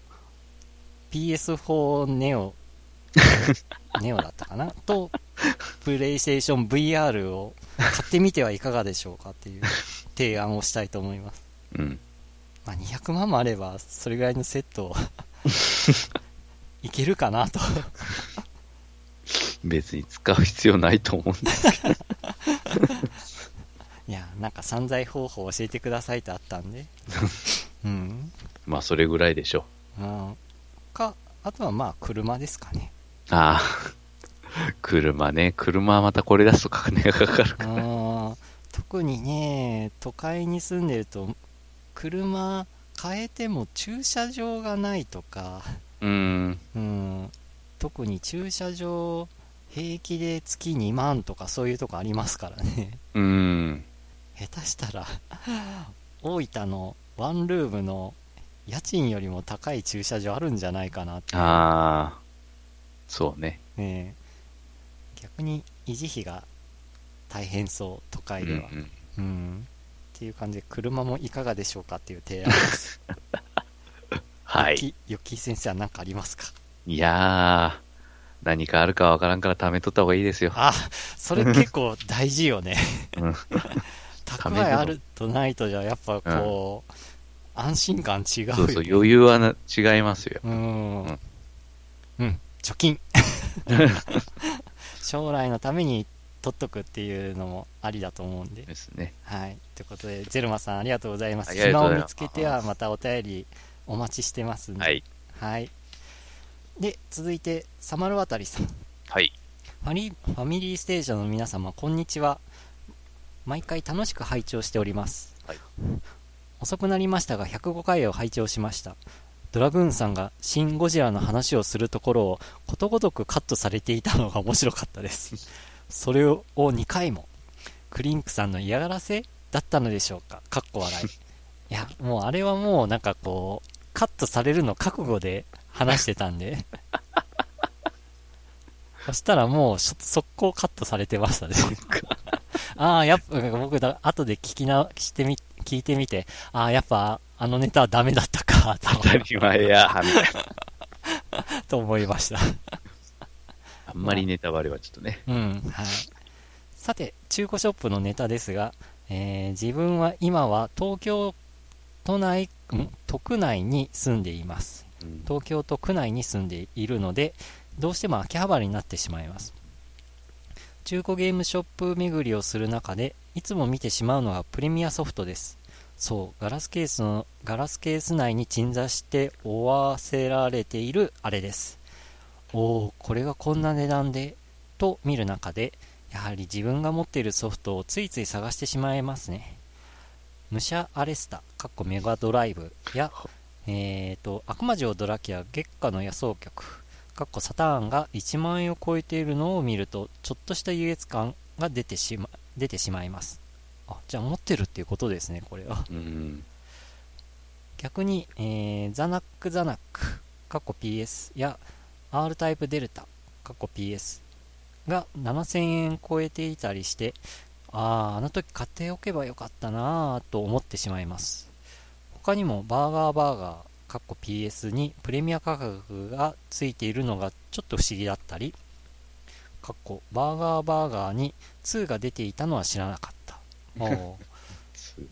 PS4 ネオ、ネオだったかな？と、プレイステーション VR を買ってみてはいかがでしょうかっていう提案をしたいと思います。うん。まあ、200万もあれば、それぐらいのセットを いけるかなと。別に使う必要ないと思うんですけど。いや、なんか散財方法教えてくださいってあったんで。うん。まあ、それぐらいでしょうん。か、あとはまあ、車ですかね。う。ああ。車ね。車はまたこれ出すと金がかかるう。ん。特にね、都会に住んでると、車変えても駐車場がないとか、うん。うん。特に駐車場、平気で月2万とかそういうとこありますからね。うん。下手したら大分のワンルームの家賃よりも高い駐車場あるんじゃないかなってああ。そうね。ねえ逆に維持費が大変そう都会ではうんうんうん、っていう感じで車もいかがでしょうかっていう提案です はい。よきよき先生は何かありますか？いやー。何かあるかわからんから貯めとった方がいいですよ。あそれ結構大事よねうん。蓄えあるとないとじゃやっぱこう、安心感違うよ、ね、そうそう、余裕はな違いますよ。うんうんうん、貯金 将来のために取っとくっていうのもありだと思うんでですね。はいということでゼルマさんありがとうございます暇を見つけてはまたお便りお待ちしてますんではい。はいで続いてサマルワタリさん。はい。ファリファミリーステーションの皆様こんにちは。毎回楽しく拝聴しております、はい。遅くなりましたが105回を拝聴しました。ドラグーンさんがシン・ゴジラの話をするところをことごとくカットされていたのが面白かったです。それを2回もクリンクさんの嫌がらせだったのでしょうか？かっこ笑い。いやもうあれはもうなんかこうカットされるの覚悟で話してたんで そしたらもうし速攻カットされてましたね。ああ、やっぱ僕だ、後で聞きな、してみ、聞いてみて、ああ、やっぱあのネタはダメだったか、当たり前や、みたいな。と、と思いました。あんまりネタバレはちょっとね。うん、はい。さて、中古ショップのネタですが、えー自分は今は東京都内、ん？都区内に住んでいます。東京都区内に住んでいるのでどうしても秋葉原になってしまいます。中古ゲームショップ巡りをする中でいつも見てしまうのがプレミアソフトです。そうガラスケースのガラスケース内に鎮座して追わせられているあれです。おおこれがこんな値段でと見る中でやはり自分が持っているソフトをついつい探してしまいますね。武者アレスタかっこメガドライブやえーと、悪魔城ドラキュラ月下の野草曲、かっこサターンが1万円を超えているのを見ると、ちょっとした優越感が出てしま、出てしまいます。あ、じゃあ持ってるっていうことですね、これは。うん。逆に、えーザナックザナック、かっこ PS や R タイプデルタ、かっこ PS が7000円超えていたりして、ああ、あの時買っておけばよかったなぁと思ってしまいます。他にもバーガーバーガー、かっこ PS にプレミア価格がついているのがちょっと不思議だったり、かっこバーガーバーガーに2が出ていたのは知らなかった。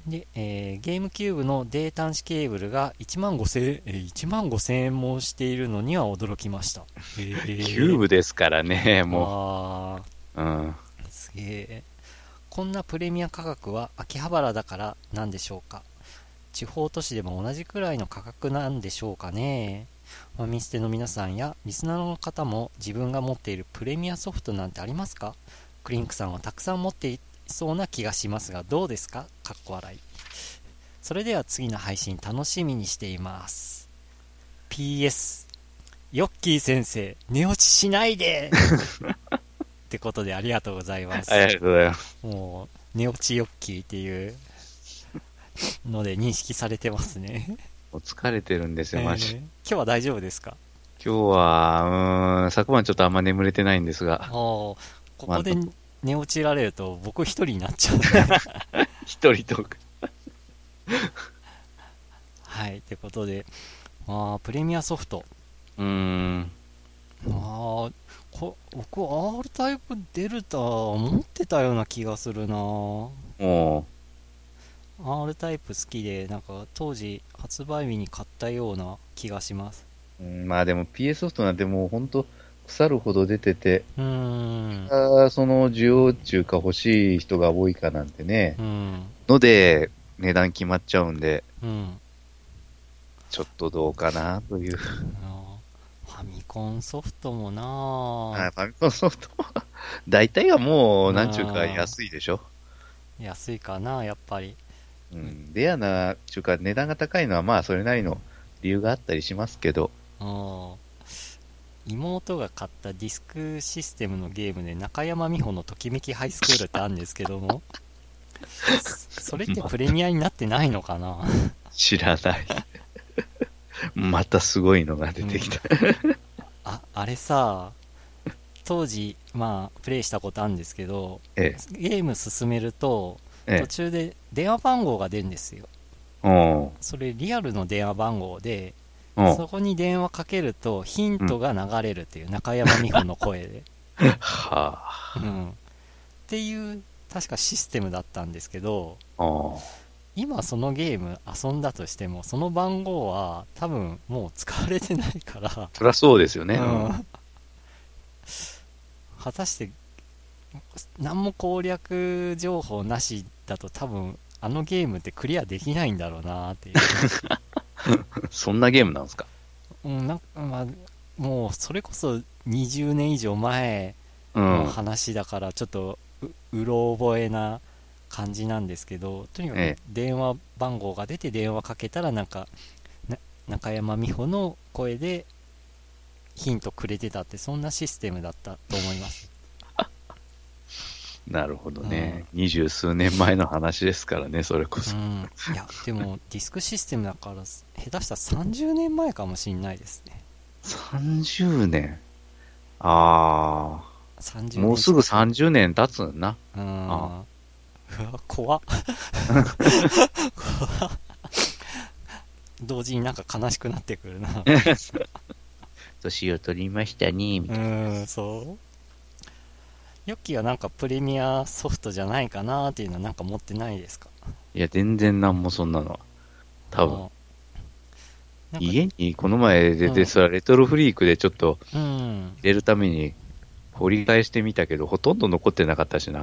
で、えーゲームキューブのデータ端子ケーブルが1万5000円、えー1万5000円もしているのには驚きました。キュキューブですからね、もあう。うん。ーすげえ。こんなプレミア価格は秋葉原だからなんでしょうか？地方都市でも同じくらいの価格なんでしょうかね。ファミステの皆さんやリスナーの方も自分が持っているプレミアソフトなんてありますか？クリンクさんはたくさん持っていそうな気がしますがどうですか？かっこ笑い。それでは次の配信楽しみにしています。PS ヨッキー先生寝落ちしないで！ってことでありがとうございます。ありがとうございます。もう、寝落ちヨッキーっていうので認識されてますね。もう疲れてるんですよ、マジ。えー今日は大丈夫ですか？今日は、うーん、昨晩ちょっとあんま眠れてないんですがああ、、ここで寝落ちられると僕一人になっちゃう。一人とか。はい、ってことで、ああ、プレミアソフト。うーん。ああ、こ僕 R タイプデルタ持ってたような気がするなも R タイプ好きで、なんか当時発売日に買ったような気がします。う、うんまあでも PS ソフトなんてもうほんと腐るほど出てて、うーん。その需要中か欲しい人が多いかなんてね、うん。ので値段決まっちゃうんで、うん。ちょっとどうかなという。あーファミコンソフトもなはいあファミコンソフトも 大体はもう、なんちゅうか安いでしょ。安いかなやっぱりうん。レアな、ちゅうか値段が高いのはまあそれなりの理由があったりしますけど、うん妹が買ったディスクシステムのゲームで中山美穂のときめきハイスクールってあるんですけどもそそれってプレミアになってないのかな？知らない。またすごいのが出てきた。ああれさ当時まあプレイしたことあるんですけどえゲーム進めるとえ、え途中で電話番号が出るんですよ。それリアルの電話番号でう。ん。そこに電話かけるとヒントが流れるっていう中山美穂の声で、はうん、っていう確かシステムだったんですけどあ。あ今そのゲーム遊んだとしてもその番号は多分もう使われてないから、そりゃそうですよね。うん。果たして何も攻略情報なしだと多分あのゲームってクリアできないんだろうなっていう。そんなゲームなんですか？うん、なんか、まあ、もうそれこそ20年以上前うのん。話だからちょっとううろ覚えな感じなんですけどとにかええ。く電話番号が出て電話かけたらなんかな中山美穂の声でヒントくれてたってそんなシステムだったと思いますなるほどね。二十数年前の話ですからね、それこそ。うんいやでもディスクシステムだから下手したら30年前かもしんないですね30年？あ30あ。年もうすぐ30年経つんな。うんあうわ怖っ怖っ同時になんか悲しくなってくるな 年を取りましたね、みうたいな。んそうヨッキーはなんかプレミアソフトじゃないかなっていうのはなんか持ってないですか？いや、全然なんもそんなのは。多分。家にこの前出てさ、レトロフリークでちょっとうん入れるために掘り返してみたけど、ほとんど残ってなかったしな。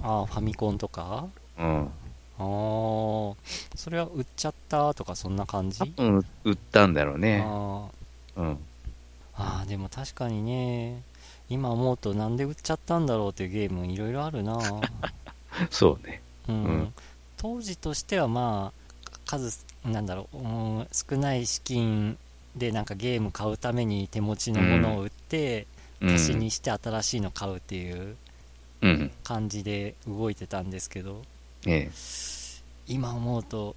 ああファミコンとか？うん。ああそれは売っちゃったとかそんな感じ？多分売ったんだろうね。あうん。ーあーでも確かにね今思うとなんで売っちゃったんだろうっていうゲームいろいろあるな そうね。うんうん当時としてはまあ数なんだろう、うん少ない資金でなんかゲーム買うために手持ちのものを売って、うん足しにして新しいの買うっていううん。感じで動いてたんですけど、ええ。今思うと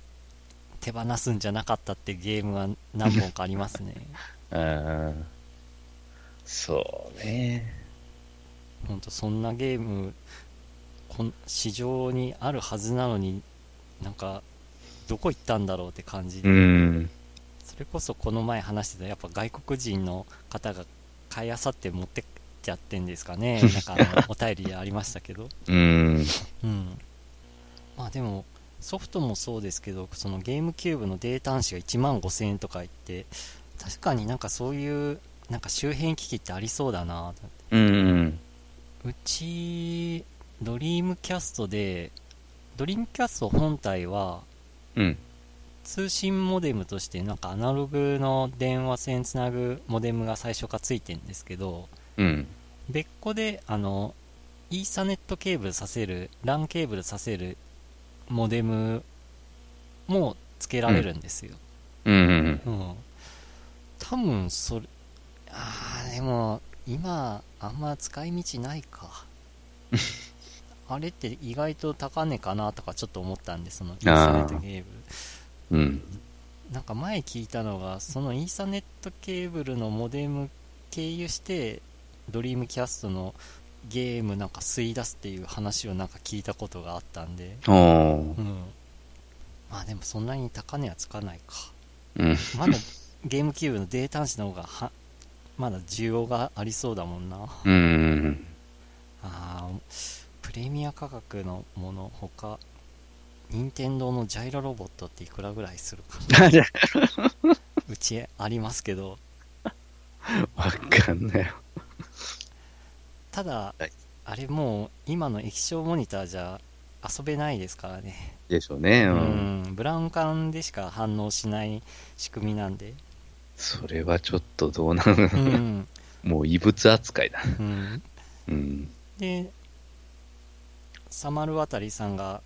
手放すんじゃなかったってゲームは何本かありますね。ああ。そうね。ほんとそんなゲームこん市場にあるはずなのになんかどこ行ったんだろうって感じで、うん。それこそこの前話してたやっぱ外国人の方が買いあさって持ってっちゃってんですかね なんかあのお便りでありましたけど うん。うんまあでもソフトもそうですけどそのゲームキューブのデータ端子が1万5000円とか言って確かになんかそういうなんか周辺機器ってありそうだなうん。うちドリームキャストでドリームキャスト本体はうん。通信モデムとしてなんかアナログの電話線つなぐモデムが最初からついてるんですけどうん。別個であのイーサネットケーブルさせる LAN ケーブルさせるモデムもつけられるんですよ、うん。うん。うん多分それあーでも今あんま使い道ないか。あれって意外と高値かなとかちょっと思ったんでそのイーサネットケーブル。うん。なんか前聞いたのがそのイーサネットケーブルのモデム経由してドリームキャストのゲームなんか吸い出すっていう話をなんか聞いたことがあったんで。うん。まあでもそんなに高値はつかないか。うん。まだゲームキューブのデータ端子の方がはまだ需要がありそうだもんなうん。あープレミア価格のもの他任天堂のジャイロロボットっていくらぐらいするかな うちありますけどわかんないよ。ただ、はいあれもう今の液晶モニターじゃ遊べないですからねでしょうね。ううん。んブラウン管でしか反応しない仕組みなんでそれはちょっとどうなの？うん、もう異物扱いだ。うん、うん。でサマル渡さんが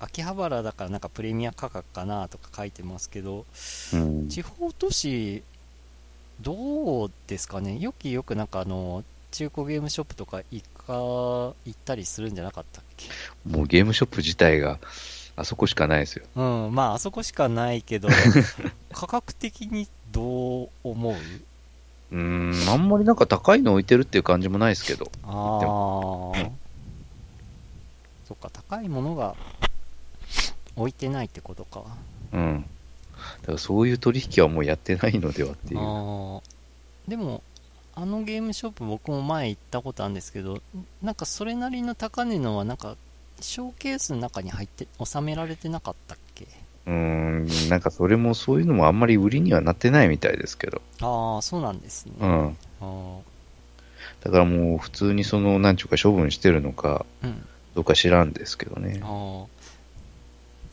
秋葉原だからなんかプレミア価格かなとか書いてますけどうん。地方都市どうですかね？よきよくなんかあの中古ゲームショップとか行か行ったりするんじゃなかったっけ？もうゲームショップ自体が、あそこしかないですよ。うんまああそこしかないけど 価格的にどう思う？うーん、あんまりなんか高いの置いてるっていう感じもないですけど。ああそっか高いものが置いてないってことかうん。だからそういう取引はもうやってないのではっていう。あーでもあのゲームショップ僕も前行ったことあるんですけどなんかそれなりの高値のはなんかショーケースの中に入って収められてなかったっけうーん、なんかそれもそういうのもあんまり売りにはなってないみたいですけど。ああそうなんですね、あうん。ーだからもう普通にその、なんちゅうか処分してるのか、うんどうか知らんですけどね。あー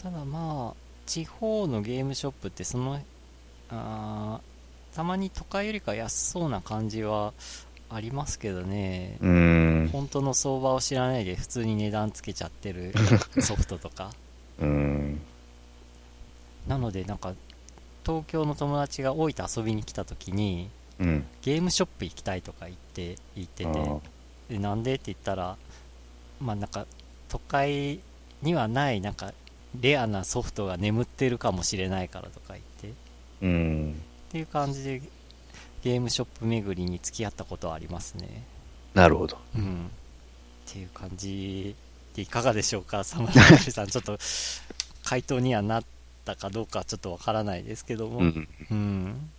ただまあ地方のゲームショップってそのあーたまに都会よりか安そうな感じはありますけどね、うーん。本当の相場を知らないで普通に値段つけちゃってるソフトとか うーん。なのでなんか東京の友達が大分遊びに来た時にうん。ゲームショップ行きたいとか言って言っててでなんでって言ったらまあなんか都会にはないなんかレアなソフトが眠ってるかもしれないからとか言ってっうん。ていう感じでゲームショップ巡りに付き合ったことはありますねなるほど。うんっていう感じでいかがでしょうか？サマールさんちょっと回答にはなったかどうかちょっとわからないですけども、うん。うん、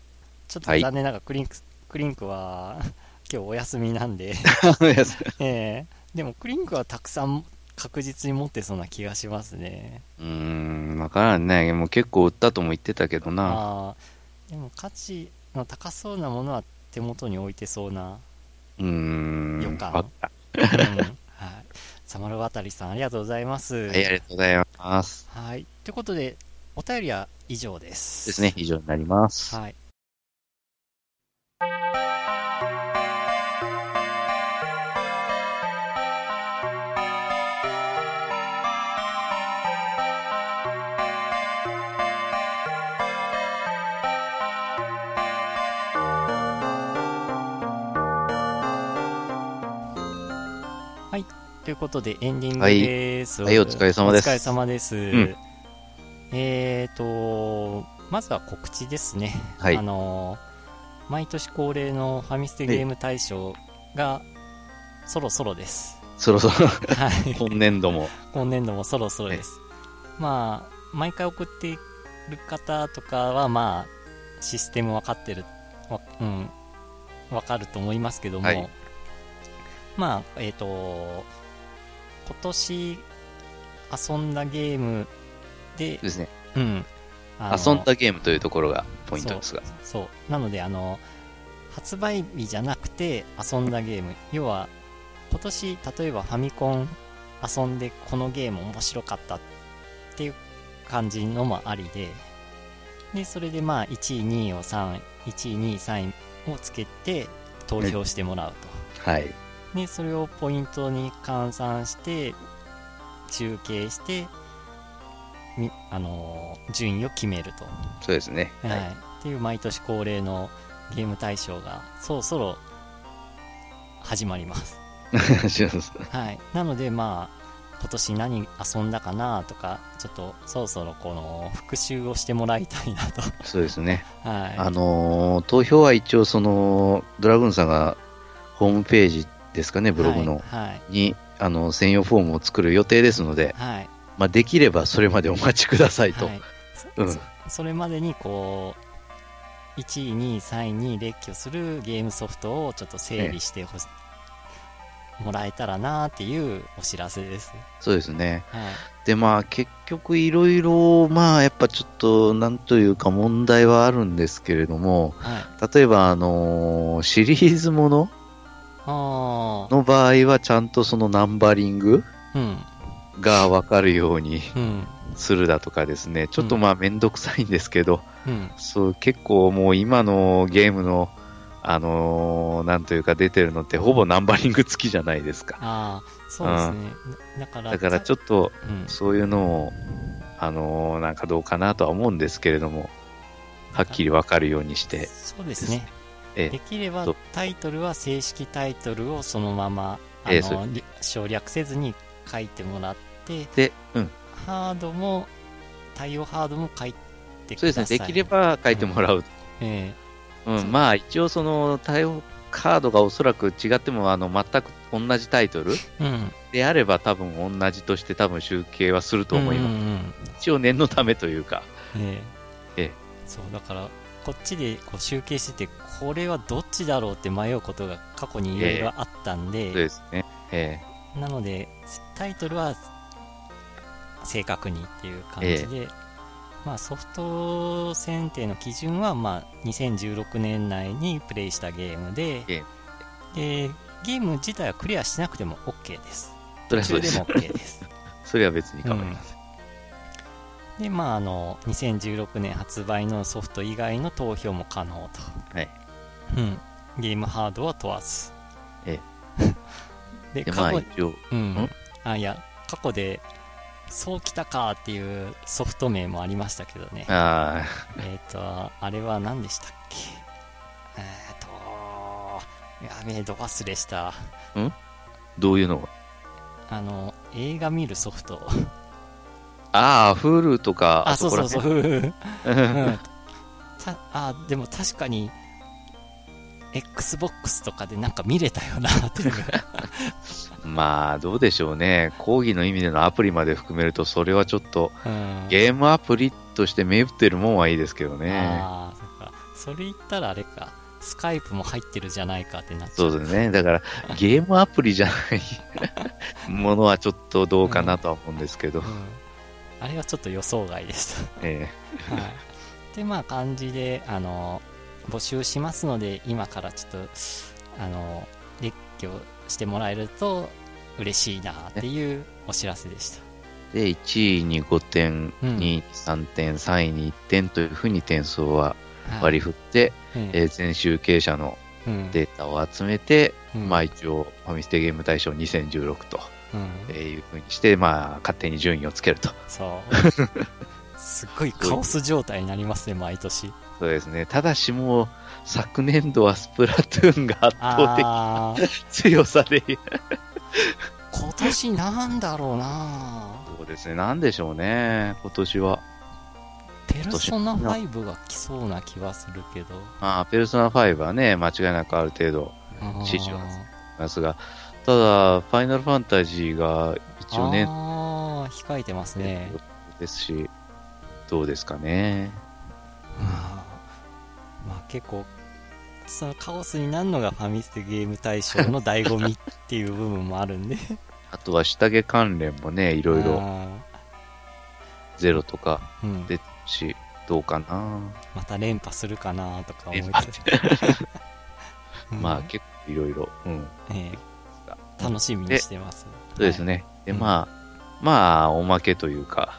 ちょっとはい残念ながらクリンク、クリンクは 今日お休みなんで、ええでもクリンクはたくさん確実に持ってそうな気がしますね。うーん、わからんね。もう結構売ったとも言ってたけどな。でも価値の高そうなものは手元に置いてそうな、うーん。予感うんはい、サマルワタリさんありがとうございます。はい、ありがとうございます。はい。ということで、お便りは以上です。ですね、以上になります。はい。はい。ということで、エンディングです。はい、はい、お疲れ様です。お疲れ様です。うんえーと、まずは告知ですね。はいあのー、毎年恒例のファミステゲーム大賞がそろそろです。そろそろ、はい。今年度も。今年度もそろそろです。まあ、毎回送っている方とかは、まあ、システム分かってる、わうん、分かると思いますけども、はいまあ、えっ、と、今年遊んだゲームで、ですね。うん。遊んだゲームというところがポイントですが。そう。なので、あの、発売日じゃなくて遊んだゲーム。要は、今年、例えばファミコン遊んでこのゲーム面白かったっていう感じのもありで、で、それでまあ、1位、2位を3位、1位、2位、3位をつけて投票してもらうと。はい。で、それをポイントに換算して、中継して、みあのー順位を決めると。そうですね。はい、っていう毎年恒例のゲーム大賞がそろそろ始まります。はい。なのでまあ今年何遊んだかなとかちょっとそろそろこの復習をしてもらいたいなと。そうですね。はい、あのー投票は一応その、ドラグーンさんがホームページですかね、ブログの、はいに、あの、専用フォームを作る予定ですので、はいまあ、できればそれまでお待ちくださいと。はいうんそそれまでにこう1位、2位、3位に列挙するゲームソフトをちょっと整理してほし、もらえたらなっていうお知らせです。そうですね。はいで、まあ、結局いろいろ、まあ、やっぱちょっと、なんというか問題はあるんですけれども、はい、例えば、あのーシリーズものの場合は、ちゃんとそのナンバリングうんがわかるようにうん。するだとかですね、ちょっとまあ、めん。どくさいんですけど、うん。そう、結構もう今のゲームの、あのーなんというか出てるのって、ほぼナンバリング付きじゃないですか。ああそうですね。だからだからちょっと、うん。そういうのを、あのーなんかどうかなとは思うんですけれども、はっきりわかるようにして、そうですね。ええ。できればタイトルは正式タイトルをそのままあのり省略せずに書いてもらってで、うん、ハードも対応ハードも書いてください。そうですね、できれば書いてもらう。えうん、まあ一応その対応カードがおそらく違っても、あの、全く同じタイトルえうん。であれば多分同じとして多分集計はすると思います。うんうんうん。一応念のためというか、ええ。ええ。そうだからこっちでこう集計しててこれはどっちだろうって迷うことが過去にいろいろあったんで、そうですね。え。なのでタイトルは正確にっていう感じで、まあ、ソフト選定の基準は、まあ、2016年内にプレイしたゲームでえでゲーム自体はクリアしなくても OK です。途中でも OK です。それは別に構いません。でまああの2016年発売のソフト以外の投票も可能と、はい。うん、ゲームハードは問わず。え。でで、まあ過去一応、うん。ん、あいや過去でそうきたかっていうソフト名もありましたけどね。あえっ、とあれは何でしたっけ？えっ、とやべえど忘れした。あ、どういうのが？あの映画見るソフト。ああ、フールとか、あそうそうそう、こふう うん。たあでも確かに XBOX とかでなんか見れたよなっていうまあ、どうでしょうね。講義の意味でのアプリまで含めると、それはちょっと、うんゲームアプリとして銘打ってるもんはいいですけどね。ああそれ言ったらあれかスカイプも入ってるじゃないかってなっちゃそうですね。だから、ゲームアプリじゃない ものはちょっとどうかなとは思うんですけど。うんあれはちょっと予想外でしえた。はい。で、まあ、感じで、あの、募集しますので、今からちょっと、あの、列挙してもらえると嬉しいなっていうお知らせでした。えで、1位に5点、うん2位に3点、3位に1点というふうに点数ははい割り振って、ええー全集計者のうんデータを集めて、うんまあ一応、ファミステゲーム大賞2016とうんえーいうふうにして、まあ、勝手に順位をつけると。そう。すっごいカオス状態になりますね、毎年。そうですね。ただしもう、昨年度はスプラトゥーンが圧倒的あ強さで、今年なんだろうなそうですね、なんでしょうね、今年は。ペルソナ5が来そうな気はするけど。まあ、ペルソナ5はね、間違いなくある程度支持はあますが、ただ、ファイナルファンタジーが一応ね、あー控えてますね。ですし、どうですかね。あーまあ結構、そのカオスになるのがファミステゲーム大賞の醍醐味っていう部分もあるんで。あとは下着関連もね、いろいろあゼロとか出てるし、どうかな。また連覇するかなとか思いつつ。うん まあ結構いろいろ。うん。ええ楽しみにしてます。そうですね。で、うんまあ、まあ、おまけというか、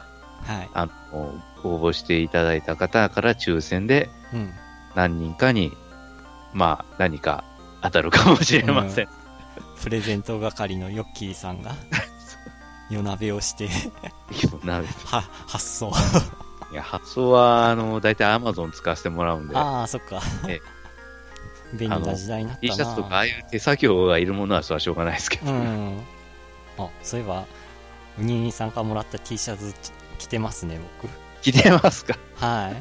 はい。あの、応募していただいた方から抽選でうん。何人かに、まあ、何か当たるかもしれません。プレゼント係のヨッキーさんが 夜鍋をしてなは発送。いや、発送は、あの、大体 Amazon 使わせてもらうんで、ああそっか。え便利な時代になった T なシャツとか、ああいう手作業がいるものはそれはしょうがないですけど、うん。あそういえばウニにさんからもらった T シャツ着てますね僕。着てますか？は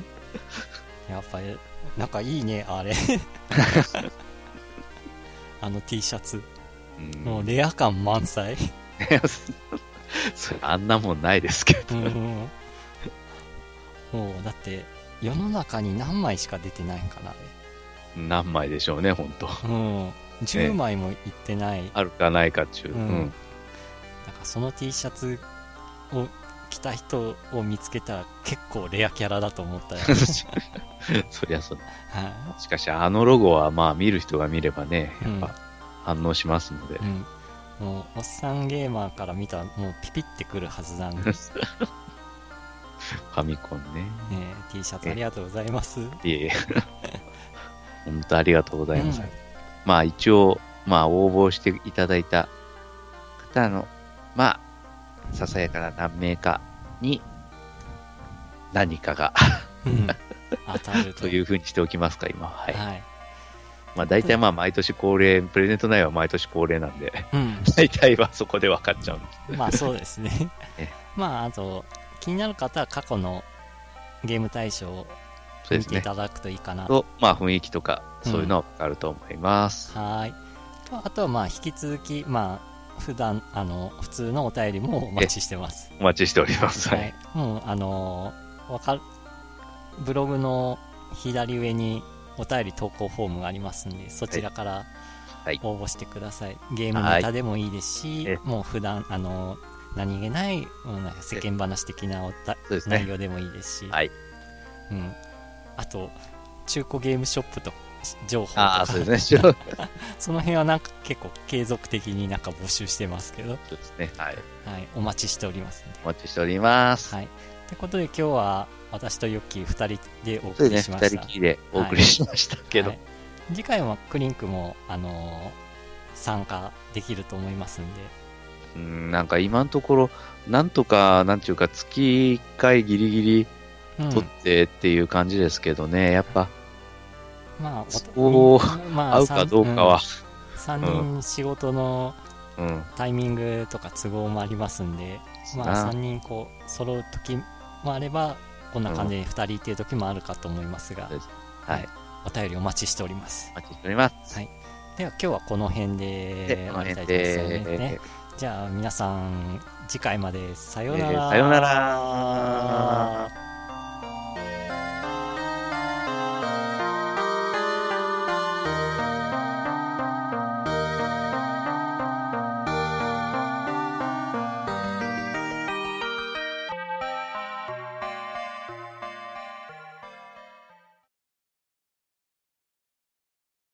い。やっぱりなんかいいねあれ。あの T シャツ。うん。もうレア感満載。それあんなもんないですけど。うんもうだって世の中に何枚しか出てないんかなあれ。何枚でしょうね、本当うん、10枚もいってない、あるかないかっちゅう。ううんん。なんかその T シャツを着た人を見つけたら結構レアキャラだと思ったよ、そりゃそう。はしかし、あのロゴはまあ見る人が見ればね、やっぱ反応しますので。うん、もうおっさんゲーマーから見たらもうピピってくるはずなんで、ね、ファミコンね。T シャツありがとうございますいえいえ。本当ありがとうございます。うんまあ一応、まあ応募していただいた方の、まあ、ささやかな何名かに何かがうん当たると というふうにしておきますか、今は。はい。はいまあ大体まあ毎年恒例、プレゼント内容は毎年恒例なんで、うん、大体はそこで分かっちゃうんです。まあそうですね えまああと気になる方は過去のゲーム大賞を見てい。ただくといいかなと、まあ雰囲気とか、そういうのは分かると思います。はーい。とあとはまあ引き続き、まあ、普段あの普通のお便りもお待ちしてます。お待ちしております。ははい。い。もうあのーわかるブログの左上にお便り投稿フォームがありますんで、そちらからはい応募してください。ゲームネタでもいいですし、えもう普段あの何気ない、うん世間話的なおたね。内容でもいいですし、はい。うん。あと、中古ゲームショップと情報ああ、そうですね。そ うその辺はなんか結構継続的になんか募集してますけど、ですね。はい。はい、お待ちしております。お待ちしております。はい。ってことで今日は私とヨッキー2人でお送。りしました。二人きりでお送りしましたけど。はい次回はクリンクも、あのー参加できると思いますんで、うん、なんか今のところ、なんとか、なんていうか、月1回ギリギリうん取ってっていう感じですけどね、やっぱ、まあ、そうま合うかどうかは、3人仕事のうん、タイミングとか都合もありますんで、まあ、な3人こう揃う時もあればこんな感じで2人っていう時もあるかと思いますが、そうです。はい。お便りお待ちしております。お待ちしております。はい。では今日はこの辺で終わりたいと思いますで、ねじゃあ皆さん次回までさようなら、えーさようなら。